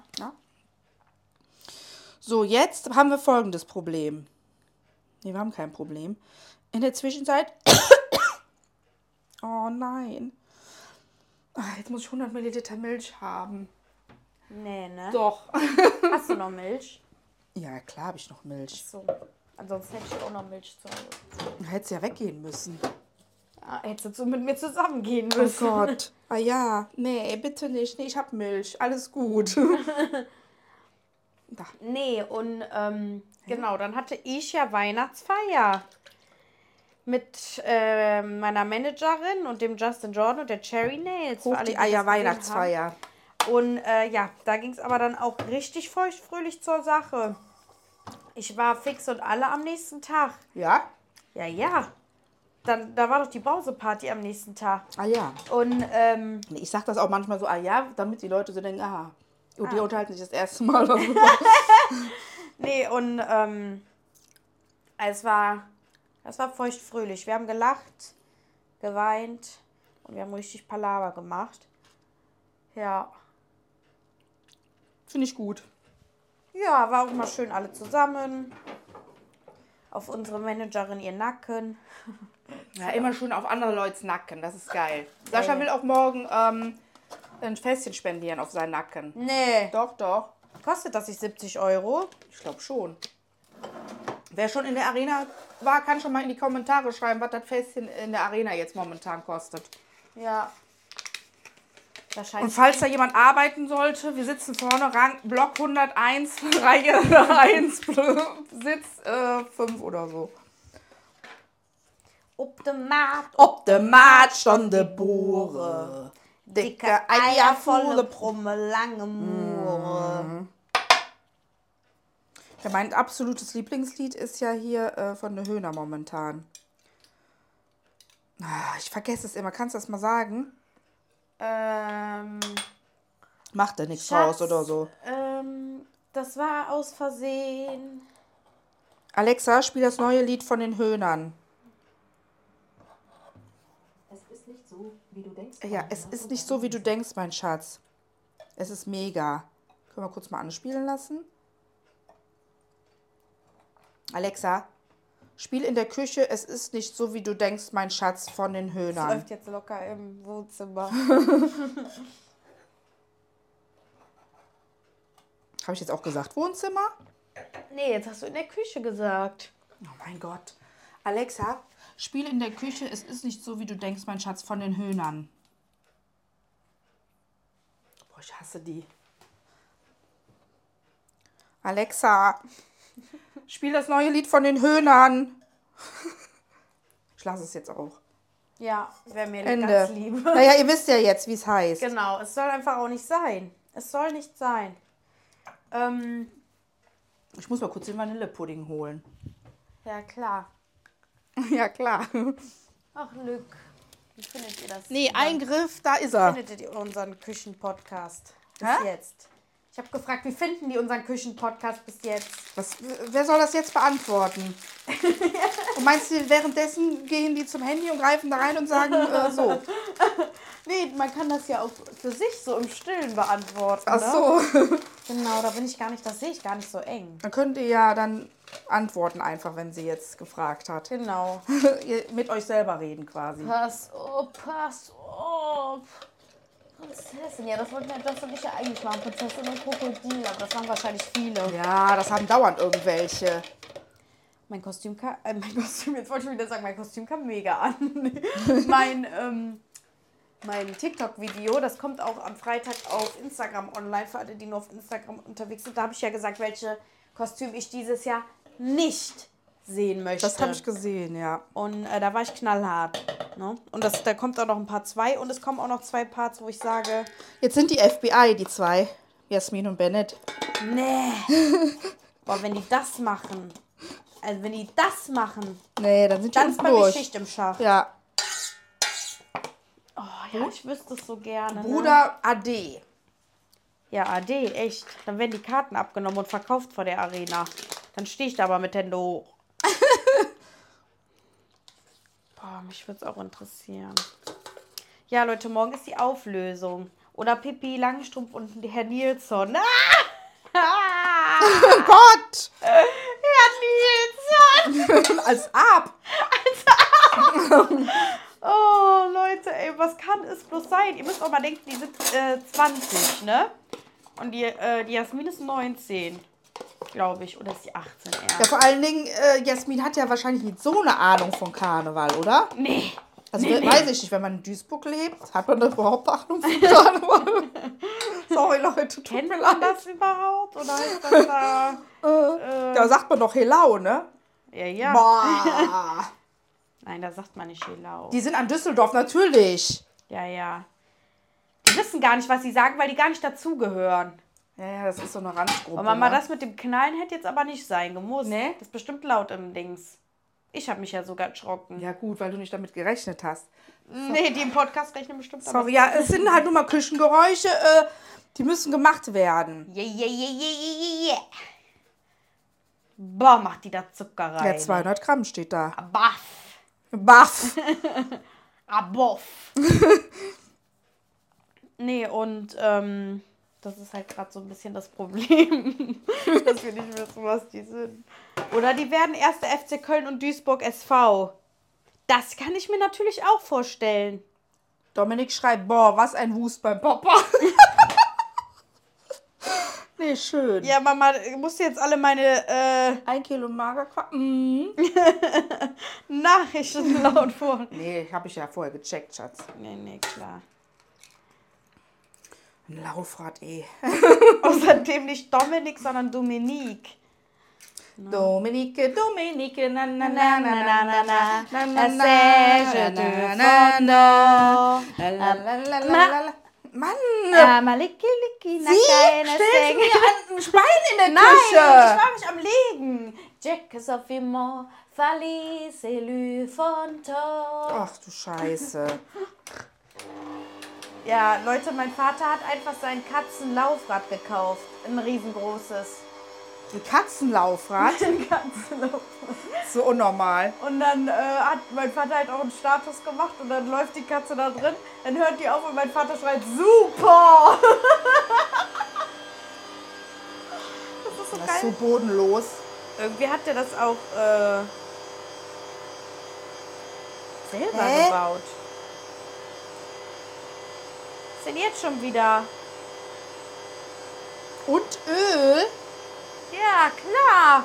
So, jetzt haben wir folgendes Problem. Nee, wir haben kein Problem. In der Zwischenzeit. oh nein. Ah, Jetzt muss ich 100 Milliliter Milch haben. Nee, ne? Doch. Hast du noch Milch? Ja, klar habe ich noch Milch. So. Ansonsten hätte ich auch noch Milch zu Hause. Hättest ja weggehen müssen. Ah, hättest du mit mir zusammengehen Oh müssen. Gott. Ah ja, nee, bitte nicht. Nee, ich habe Milch. Alles gut. da. Nee, und ähm, genau, dann hatte ich ja Weihnachtsfeier mit äh, meiner Managerin und dem Justin Jordan und der Cherry Nails. Hoch die das gesehen Eier-Weihnachtsfeier. haben. Und äh, ja, da ging es aber dann auch richtig feuchtfröhlich zur Sache. Ich war fix und alle am nächsten Tag. Ja? Ja, ja. Dann, da war doch die Brauseparty am nächsten Tag. Ah ja. Und ähm, Ich sag das auch manchmal so, ah ja, damit die Leute so denken, ah, und die unterhalten sich das erste Mal. Nee, und ähm, es war, es war feuchtfröhlich. Wir haben gelacht, geweint und wir haben richtig Palaver gemacht. Ja. Finde ich gut. Ja, war auch mal schön alle zusammen. Auf unsere Managerin ihr Nacken. Ja, immer schön auf andere Leute's Nacken, das ist geil. Sascha Geil. will auch morgen ähm, ein Fässchen spendieren auf seinen Nacken. Nee. Doch, doch. Kostet das nicht 70 Euro? Ich glaube schon. Wer schon in der Arena war, kann schon mal in die Kommentare schreiben, was das Fässchen in der Arena jetzt momentan kostet. Ja. Und falls da jemand arbeiten sollte, wir sitzen vorne, Rang, Block 101, Reihe 1, Sitz äh, 5 oder so. Ob der Markt, Ob der Markt schon de Bohre, dicke Eier, volle Brumme, lange Moore. Ja, mein absolutes Lieblingslied ist ja hier äh, von der Höhner momentan. Ah, ich vergesse es immer. Kannst du das mal sagen? Ähm, Macht er nichts Schatz. raus oder so. ähm, das war aus Versehen. Alexa, spiel das neue Lied von den Höhnern. Es ist nicht so, wie du denkst. Ja, es ist nicht so, wie du denkst, mein Schatz. Es ist mega. Können wir kurz mal anspielen lassen? Alexa, spiel in der Küche Es ist nicht so, wie du denkst, mein Schatz von den Das Höhnern. läuft jetzt locker im Wohnzimmer. Habe ich jetzt auch gesagt, Wohnzimmer? nee, jetzt hast du in der Küche gesagt. Oh mein Gott. Alexa, spiel in der Küche Es ist nicht so, wie du denkst, mein Schatz von den Höhnern. Boah, ich hasse die. Alexa, spiel das neue Lied von den Höhnern. Ich lasse es jetzt auch. Ja, wäre mir Ende. ganz lieb. Naja, ihr wisst ja jetzt, wie es heißt. Genau, es soll einfach auch nicht sein. Es soll nicht sein. Ähm, Ich muss mal kurz den Vanillepudding holen. ja, klar. ja, klar. Ach, Lück. Wie findet ihr das? Nee, Wie Eingriff, da ist er. findet ihr unseren Küchenpodcast bis Hä? jetzt? Ich habe gefragt, wie finden die unseren Küchenpodcast bis jetzt? Was, wer soll das jetzt beantworten? und meinst du, währenddessen gehen die zum Handy und greifen da rein und sagen äh, so? Nee, man kann das ja auch für sich so im Stillen beantworten. Ach ne? so. Genau, da bin ich gar nicht, das sehe ich gar nicht so eng. Dann könnt ihr ja dann antworten einfach, wenn sie jetzt gefragt hat. Genau. Mit euch selber reden quasi. Pass auf, pass auf. Prinzessin, ja, das wollten wir, das wollte ich ja eigentlich machen. Prinzessin und Krokodil, aber das waren wahrscheinlich viele. Ja, das haben dauernd irgendwelche. Mein Kostüm kam, äh, mein Kostüm, jetzt wollte ich wieder sagen, mein Kostüm kam mega an. mein, ähm, mein TikTok-Video, das kommt auch am Freitag auf Instagram online, für alle, die nur auf Instagram unterwegs sind. Da habe ich ja gesagt, welche Kostüm ich dieses Jahr nicht sehen möchte. Das habe ich gesehen, ja. Und äh, da war ich knallhart. Ne? Und das, da kommt auch noch ein Part 2 und es kommen auch noch zwei Parts, wo ich sage, Jetzt sind die FBI, die zwei. Jasmin und Bennett. nee. Boah, wenn die das machen, also wenn die das machen, Nee, dann sind die dann ist durch. Schicht im Schacht. Ja. Oh ja, ich wüsste es so gerne. Ne? Bruder Ade. Ja, AD, echt. Dann werden die Karten abgenommen und verkauft vor der Arena. Dann stehe ich da aber mit Hände hoch. Boah, mich würde es auch interessieren. Ja, Leute, morgen ist die Auflösung. Oder Pippi Langstrumpf und Herr Nilsson. Ah! Oh Gott! Herr Nilsson! Als ab. Oh, Leute, ey, was kann es bloß sein? Ihr müsst auch mal denken, die sind äh, 20, ne? Und die, äh, die Jasmin ist 19, glaube ich. Oder ist die 18 eher? Ja, vor allen Dingen, äh, Jasmin hat ja wahrscheinlich nicht so eine Ahnung von Karneval, oder? Nee. Also Nee, we- nee. weiß ich nicht, wenn man in Duisburg lebt, hat man da überhaupt Ahnung von Karneval? Sorry, Leute, tut Kennt mir man leid. das überhaupt? Oder ist das da... Äh, da sagt man doch Helau, ne? Ja, ja. Boah. Nein, da sagt man nicht Helau. Die sind an Düsseldorf, natürlich. Ja, ja. Die wissen gar nicht, was sie sagen, weil die gar nicht dazugehören. Ja, ja, das ist so eine Randgruppe. Und Mama, ne? das mit dem Knallen hätte jetzt aber nicht sein gemusst. Nee? Das ist bestimmt laut im Dings. Ich habe mich ja sogar erschrocken. Ja, gut, weil du nicht damit gerechnet hast. Nee, die im Podcast rechnen bestimmt damit. Sorry, ja, es sind halt nur mal Küchengeräusche, äh, die müssen gemacht werden. Yeah, yeah, yeah, yeah, yeah, yeah. Boah, macht die da Zucker rein. Ja, 200 Gramm steht da. Baff. Baff. Aboff. nee, und ähm, das ist halt gerade so ein bisschen das Problem, dass wir nicht wissen, was die sind. Oder die werden erste FC Köln und Duisburg SV. Das kann ich mir natürlich auch vorstellen. Dominik schreibt, boah, was ein Wust beim Papa. nee, schön. Ja, Mama, du musst jetzt alle meine äh, Ein Kilo Magerquark. Mhm. Nachrichten laut vor. Nee, habe ich ja vorher gecheckt, Schatz. Nee, nee, klar. Ein Laufrad, eh. Außerdem nicht Dominik, sondern Dominique. Dominike, Dominike, na na na na na na na na na na na na. Mann! Ja, maliki, liki, na Sie stellt mir ein Schwein in der Nein, ich Küche! war mich am Legen. Jack Sophimont, Falice, élu Fonto. Ach du Scheiße. Ja, Leute, mein Vater hat einfach sein Katzenlaufrad gekauft. Ein riesengroßes. Ein Katzenlaufrad? Ein Katzenlaufrad. So unnormal. Und dann äh, hat mein Vater halt auch einen Status gemacht und dann läuft die Katze da drin. Dann hört die auf und mein Vater schreit, super! das ist so Das geil. ist so bodenlos. Irgendwie hat der das auch äh, selber Hä? gebaut. Jetzt schon wieder? Und Öl? Ja, klar.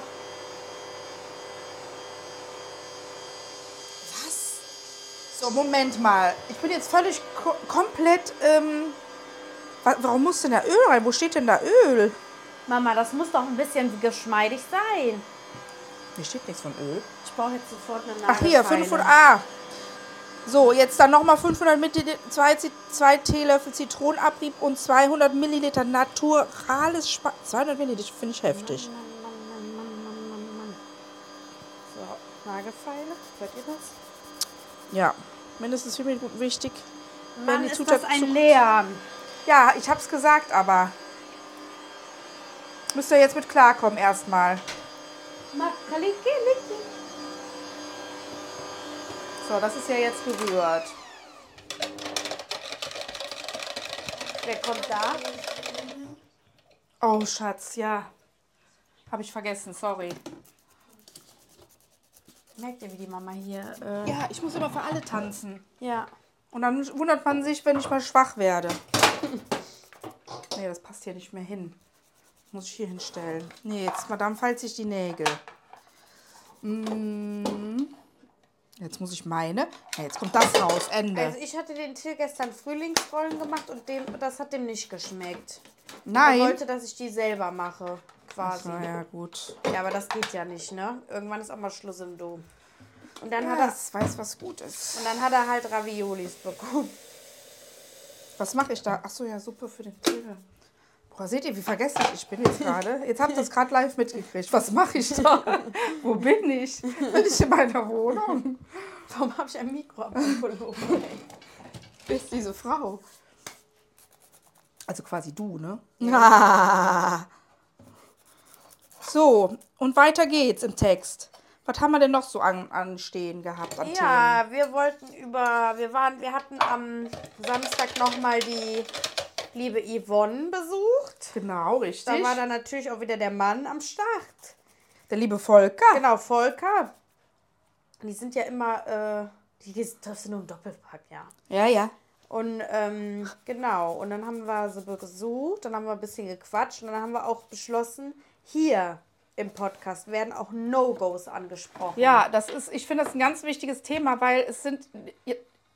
Was? So, Moment mal. Ich bin jetzt völlig ko komplett. Ähm, wa warum muss denn da Öl rein? Wo steht denn da Öl? Mama, das muss doch ein bisschen geschmeidig sein. Hier steht nichts von Öl. Ich brauche jetzt sofort eine Ach hier, 500. Ah. So, jetzt dann nochmal 500 Milliliter, 2, zwei Teelöffel Zitronenabrieb und 200 Milliliter naturales Spa 200 Milliliter finde ich heftig. So, Nagelfeile, hört ihr das? Ja, mindestens für mich wichtig. Mann, die ist Zutat das ein Leeren. Ja, ich hab's gesagt, aber müsst ihr jetzt mit klarkommen erstmal. Makalikeliki. So, das ist ja jetzt gerührt. Wer kommt da? Oh, Schatz, ja. Habe ich vergessen, sorry. Merkt ihr, wie die Mama hier... Äh, Ja, ich muss immer für alle tanzen. ja. Und dann wundert man sich, wenn ich mal schwach werde. Nee, das passt hier nicht mehr hin. Muss ich hier hinstellen. Nee, jetzt, Madame, falls ich die Nägel. Mm. Jetzt muss ich meine. Ja, jetzt kommt das raus. Ende. Also ich hatte den Till gestern Frühlingsrollen gemacht und dem, das hat dem nicht geschmeckt. Er Nein. wollte, dass ich die selber mache, quasi. So, ja, gut. Ja, aber das geht ja nicht, ne? Irgendwann ist auch mal Schluss im Dom. Und dann, hat, Ja, er, das weiß, was gut ist. und dann hat er halt Raviolis bekommen. Was mache ich da? Achso, ja, Suppe für den Till. Boah, seht ihr, wie vergesslich ich bin jetzt gerade? Jetzt habt ihr es gerade live mitgekriegt. Was mache ich da? Wo bin ich? Bin ich in meiner Wohnung? Warum habe ich ein Mikro am Pullover? Ist diese Frau? Also quasi du, ne? Ah. So, und weiter geht's im Text. Was haben wir denn noch so an, anstehen gehabt an Themen? Ja, wir wollten über, wir waren, wir hatten am Samstag nochmal die liebe Yvonne besucht. Genau, richtig. Da war dann natürlich auch wieder der Mann am Start. der liebe Volker. Genau, Volker. Die sind ja immer, äh, die die triffst du nur im Doppelpack, ja. Ja, ja. Und ähm, genau, und dann haben wir sie besucht, dann haben wir ein bisschen gequatscht und dann haben wir auch beschlossen, hier im Podcast werden auch No-Gos angesprochen. Ja, das ist, ich finde das ein ganz wichtiges Thema, weil es sind,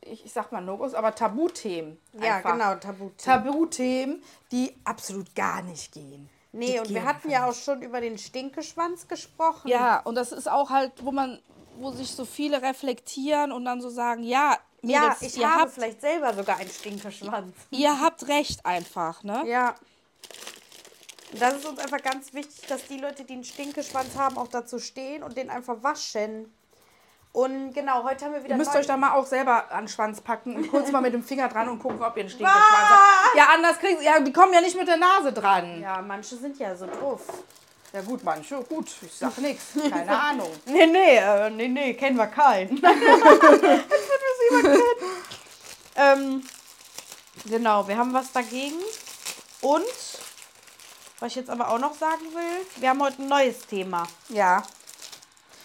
ich, ich sag mal No-Gos, aber Tabuthemen. ja einfach. genau, Tabu. Tabuthemen, die absolut gar nicht gehen. Nee, Die und wir gehen hatten ja auch schon über den Stinkeschwanz gesprochen. Ja, und das ist auch halt, wo man, wo sich so viele reflektieren und dann so sagen, ja, ja Mädels, ich ihr habe habt, vielleicht selber sogar einen Stinkeschwanz. ihr habt recht einfach, ne? Ja. Und das ist uns einfach ganz wichtig, dass die Leute, die einen Stinkeschwanz haben, auch dazu stehen und den einfach waschen. Und genau, heute haben wir wieder Ihr müsst euch da mal auch selber an den Schwanz packen und kurz mal mit dem Finger dran und gucken, ob ihr einen Stinkeschwanz habt. Ja, anders kriegen sie, ja, die kommen ja nicht mit der Nase dran. Ja, Ja, manche sind ja so doof. gut, manche, gut, ich sag nichts, keine Ahnung. Nee, nee, äh, nee, nee, kennen wir keinen. ähm, genau, wir haben was dagegen. Und, was ich jetzt aber auch noch sagen will, wir haben heute ein neues Thema. Ja.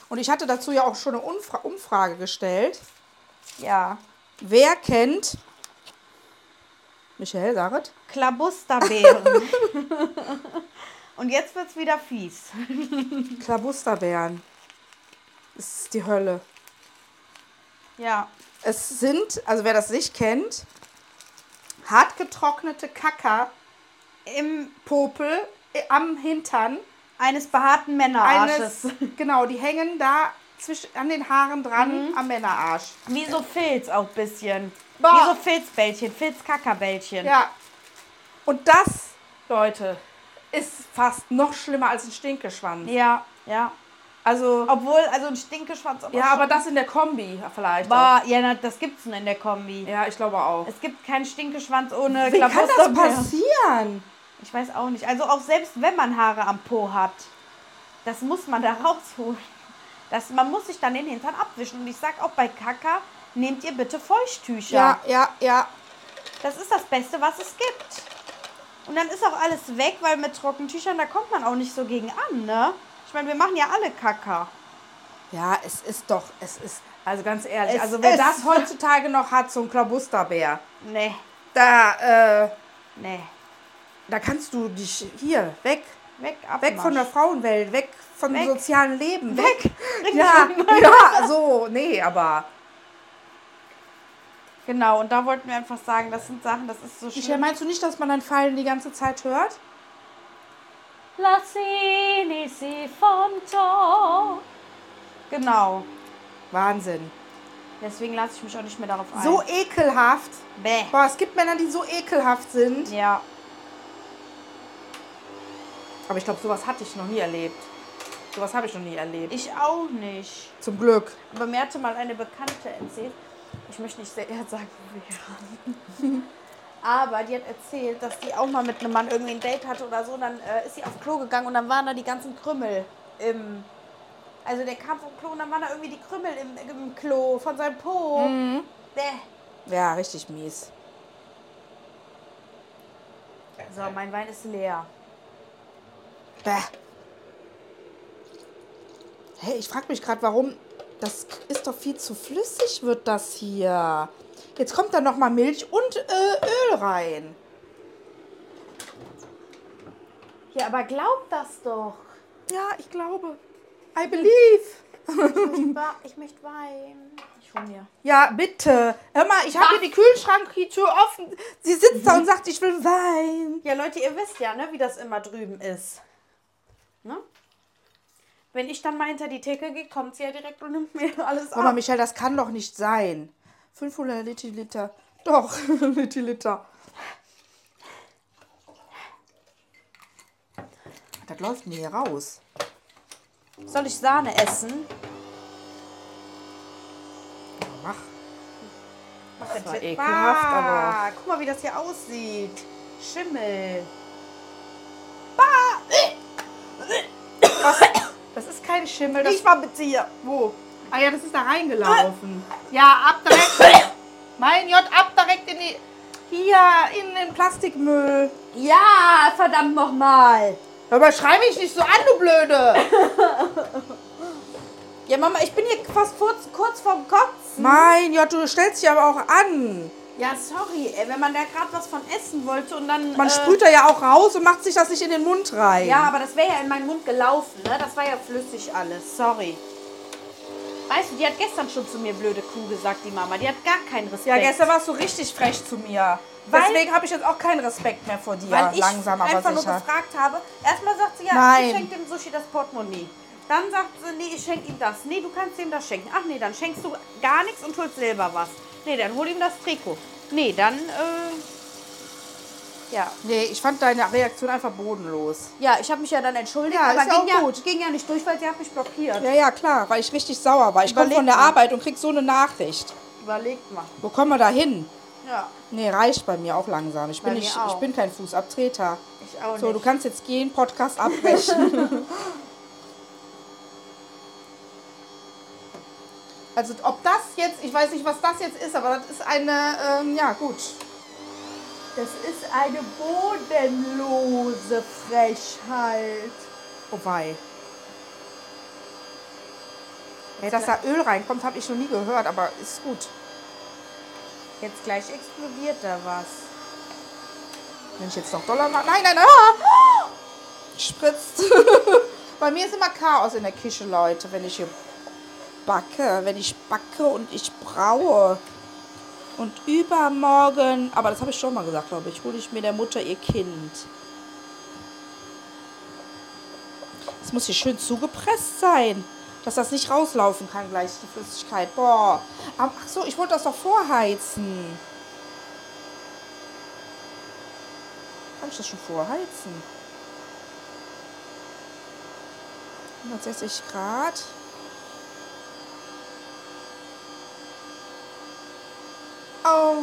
Und ich hatte dazu ja auch schon eine Umfra Umfrage gestellt. Ja. Wer kennt Michael, saget? Klabusterbeeren. Und jetzt wird's wieder fies. Klabusterbeeren. Das ist die Hölle. Ja. Es sind, also wer das nicht kennt, hart getrocknete Kacker Im Popel äh, am Hintern. Eines behaarten Männerarsches. Eines, genau, die hängen da zwischen, an den Haaren dran am Männerarsch. Wie so Filz auch ein bisschen. Boah. Wie so Filzbällchen, Filzkackerbällchen. Ja. Und das, Leute, ist fast noch schlimmer als ein Stinkeschwanz. Ja, ja. Also, Obwohl, also ein Stinkeschwanz. Aber ja, aber das in der Kombi vielleicht. Boah, ja, na, das gibt's nur in der Kombi. Ja, ich glaube auch. Es gibt keinen Stinkeschwanz ohne Wie kann das passieren? Ich weiß auch nicht. Also auch selbst wenn man Haare am Po hat, das muss man da rausholen. Das, man muss sich dann den Hintern abwischen. Und ich sag auch bei Kaka, nehmt ihr bitte Feuchttücher. Ja, ja, ja. Das ist das Beste, was es gibt. Und dann ist auch alles weg, weil mit Trockentüchern, da kommt man auch nicht so gegen an, ne? Ich meine, wir machen ja alle Kaka. Ja, es ist doch, es ist, also ganz ehrlich, Es also wer das heutzutage noch hat, so ein Klabusterbär, Nee, da, äh, nee. Da kannst du dich hier weg, Weg, ab. weg von der Frauenwelt, weg vom Weg. sozialen Leben, weg. Weg. Ja, ja, so, nee, aber Genau, und da wollten wir einfach sagen, das sind Sachen, das ist so Michael, schlimm. meinst du nicht, dass man dann Fallen die ganze Zeit hört? Lassini si fonto. Genau. Wahnsinn. Deswegen lasse ich mich auch nicht mehr darauf ein. So ekelhaft. Bäh. Boah, es gibt Männer, die so ekelhaft sind. Ja. Aber ich glaube, sowas hatte ich noch nie erlebt. Sowas habe ich noch nie erlebt. Ich auch nicht. Zum Glück. Aber mir hatte mal eine Bekannte erzählt, ich möchte nicht sehr sagen, wo wir haben. Aber die hat erzählt, dass die auch mal mit einem Mann irgendwie ein Date hatte oder so. Und dann äh, ist sie aufs Klo gegangen und dann waren da die ganzen Krümmel im. Also der kam vom Klo und dann waren da irgendwie die Krümmel im, im Klo von seinem Po. Bäh. Ja, richtig mies. So, mein Wein ist leer. Bäh. Hey, ich frage mich gerade, warum. Das ist doch viel zu flüssig, wird das hier. Jetzt kommt da noch mal Milch und äh, Öl rein. Ja, aber glaub das doch. Ja, ich glaube. I believe. Wa- Ich möchte Wein. Ich hol mir. Ja, bitte. Hör mal, ich habe hier die Kühlschranktür offen. Sie sitzt da und sagt, ich will Wein. Ja, Leute, ihr wisst ja, ne, wie das immer drüben ist. Ne? Wenn ich dann mal hinter die Theke gehe, kommt sie ja direkt und nimmt mir alles ab. Michael, das kann doch nicht sein. 500 Liter. Doch, Liter. Das läuft mir hier raus. Soll ich Sahne essen? Mach. Mach Das war ekelhaft, Ah, aber- Guck mal, wie das hier aussieht. Schimmel. Was? Das ist kein Schimmel. Das Ich mal bitte hier. Wo? Ah ja, das ist da reingelaufen. Ja, ab direkt. mein Gott, ab direkt in die. Hier, in den Plastikmüll. Ja, verdammt nochmal. Aber schrei mich nicht so an, du Blöde. Ja, Mama, ich bin hier fast kurz, kurz vorm Kotzen. mein Gott, du stellst dich aber auch an. Ja, sorry, ey, wenn man da gerade was von essen wollte und dann. Man äh, sprüht da ja auch raus und macht sich das nicht in den Mund rein. Ja, aber das wäre ja in meinen Mund gelaufen, ne? Das war ja flüssig alles. Sorry. Weißt du, die hat gestern schon zu mir blöde Kuh gesagt, die Mama. Die hat gar keinen Respekt. Ja, gestern warst du richtig frech zu mir. Weil- Deswegen habe ich jetzt auch keinen Respekt mehr vor dir. Weil ich Langsam, aber einfach nur sicher. gefragt habe. Erstmal sagt sie, ja, Nein. ich schenke dem Sushi das Portemonnaie. Dann sagt sie, nee, ich schenke ihm das. Nee, du kannst ihm das schenken. Ach nee, dann schenkst du gar nichts und holst selber was. Nee, dann hol ihm das Trikot. Nee, dann, äh, ja. Nee, ich fand deine Reaktion einfach bodenlos. Ja, ich habe mich ja dann entschuldigt, Ja, aber ist ja ging, auch ja, gut. ging ja nicht durch, weil sie hat mich blockiert. Ja, ja, klar, weil ich richtig sauer war. Ich komme Überleg von der mal. Arbeit und krieg so eine Nachricht. Überlegt mal. Wo kommen wir da hin? Ja, Nee, reicht bei mir auch langsam. Ich bin, mir nicht, auch. ich bin kein Fußabtreter. ich auch So, nicht. du kannst jetzt gehen, Podcast abbrechen. also, ob das jetzt, ich weiß nicht, was das jetzt ist, aber das ist eine, ähm, ja, gut. Das ist eine bodenlose Frechheit. Oh wei. Ja, dass da Öl reinkommt, habe ich noch nie gehört, aber ist gut. Jetzt gleich explodiert da was. Wenn ich jetzt noch Dollar mache. Nein, nein, nein. Ah! Spritzt. Bei mir ist immer Chaos in der Küche, Leute, wenn ich hier backe. Wenn ich backe und ich braue. Und übermorgen, aber das habe ich schon mal gesagt, glaube ich, hole ich mir der Mutter ihr Kind. Es muss hier schön zugepresst sein, dass das nicht rauslaufen kann gleich, die Flüssigkeit. Boah. Ach so, ich wollte das doch vorheizen. Kann ich das schon vorheizen? 160 Grad. Oh.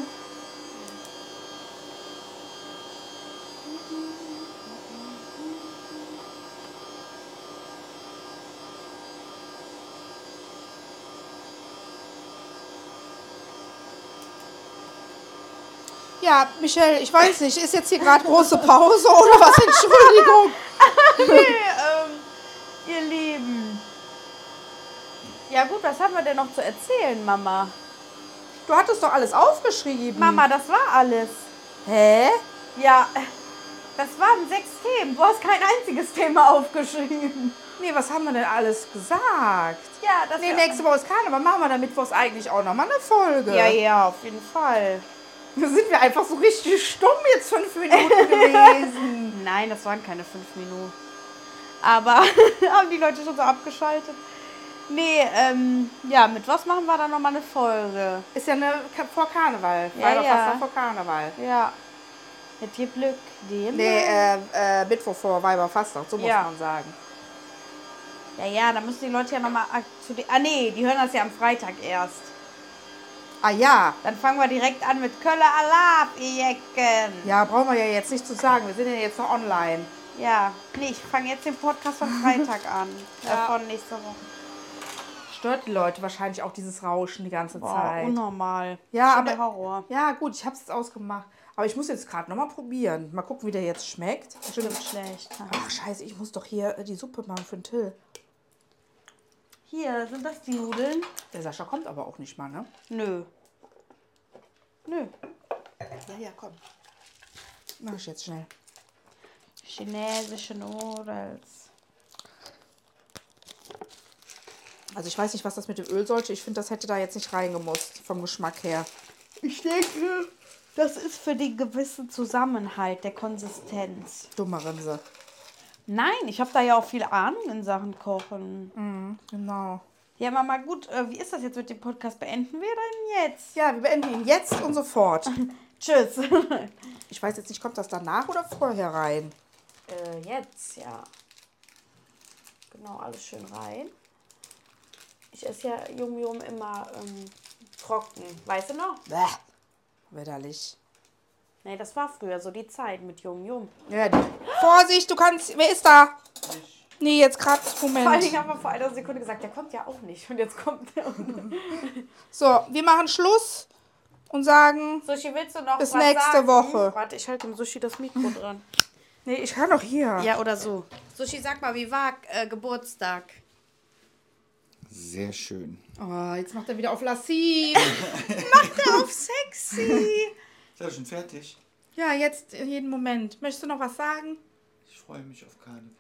Ja, Michelle, ich weiß nicht, ist jetzt hier gerade große Pause oder was? Entschuldigung. ähm, ihr Lieben. Ja gut, was haben wir denn noch zu erzählen, Mama? Du hattest doch alles aufgeschrieben. Mama, das war alles. Hä? Ja, das waren sechs Themen. Du hast kein einziges Thema aufgeschrieben. Nee, was haben wir denn alles gesagt? Ja, das Nee, nächste Woche ist Karneval. Machen wir damit Mittwochs eigentlich auch nochmal eine Folge. Ja, ja, auf jeden Fall. Da sind wir einfach so richtig stumm jetzt fünf Minuten gewesen. Nein, das waren keine fünf Minuten. Aber haben die Leute schon so abgeschaltet? Nee, ähm, ja, mit was machen wir dann nochmal eine Folge? Ist ja eine vor Karneval. Ja, Weiberfastnacht ja. vor Karneval. Ja. Mit dir Glück, dem. Nee, äh, äh, Mittwoch vor Weiberfastnacht, so muss Ja. man sagen. Ja, ja, da müssen die Leute ja nochmal zu den. Ah, nee, die hören das ja am Freitag erst. Ah ja. Dann fangen wir direkt an mit Kölle Alab, ihr Jecken. Ja, brauchen wir ja jetzt nicht zu sagen. Wir sind ja jetzt noch online. Ja, nee, ich fange jetzt den Podcast von Freitag an. Ja. Äh, von nächster Woche. Stört die Leute wahrscheinlich auch dieses Rauschen die ganze Boah, Zeit. unnormal. Ja, Schon aber- der Horror. Ja, gut, ich habe es jetzt ausgemacht. Aber ich muss jetzt gerade nochmal probieren. Mal gucken, wie der jetzt schmeckt. Stimmt schlecht. Ach, scheiße, ich muss doch hier äh, die Suppe machen für den Till. Hier, sind das die Nudeln? Der Sascha kommt aber auch nicht mal, ne? Nö. Nö. Ja, ja, komm. Mach ich jetzt schnell. Chinesische Nudels. Also ich weiß nicht, was das mit dem Öl sollte. Ich finde, das hätte da jetzt nicht reingemusst, vom Geschmack her. Ich denke, das ist für den gewissen Zusammenhalt der Konsistenz. Dumme Rinse. Nein, ich habe da ja auch viel Ahnung in Sachen Kochen. Genau. Ja, Mama, gut, äh, wie ist das jetzt mit dem Podcast? Beenden wir denn jetzt? Ja, wir beenden ihn jetzt und sofort. Tschüss. Ich weiß jetzt nicht, kommt das danach oder vorher rein? äh, jetzt, ja. Genau, alles schön rein. Ich esse ja Yum Yum immer ähm, trocken. Weißt du noch? Bäh. Widerlich. Nee, das war früher so die Zeit mit Yum Yum. Ja, die. Vorsicht, du kannst. Wer ist da? Nee, jetzt gerade. Vor allen Moment. Dingen haben wir vor einer Sekunde gesagt, der kommt ja auch nicht. Und jetzt kommt der. So, wir machen Schluss und sagen. Sushi, willst du noch Bis was nächste sagen? Woche. Warte, ich halte dem Sushi das Mikro dran. Nee, ich kann doch hier. Ja, oder so. Sushi, sag mal, wie war äh, Geburtstag? Sehr schön. Oh, jetzt macht er wieder auf Lassiv. Auf sexy. Ist ja schon fertig. ja, jetzt jeden Moment. Möchtest du noch was sagen? Ich freue mich auf Karneval.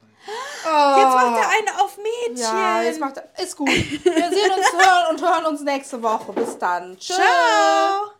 Jetzt macht er eine auf Mädchen. Ja, jetzt macht er. Ist gut. Wir sehen uns hören und hören uns nächste Woche. Bis dann. Tschüss. Ciao.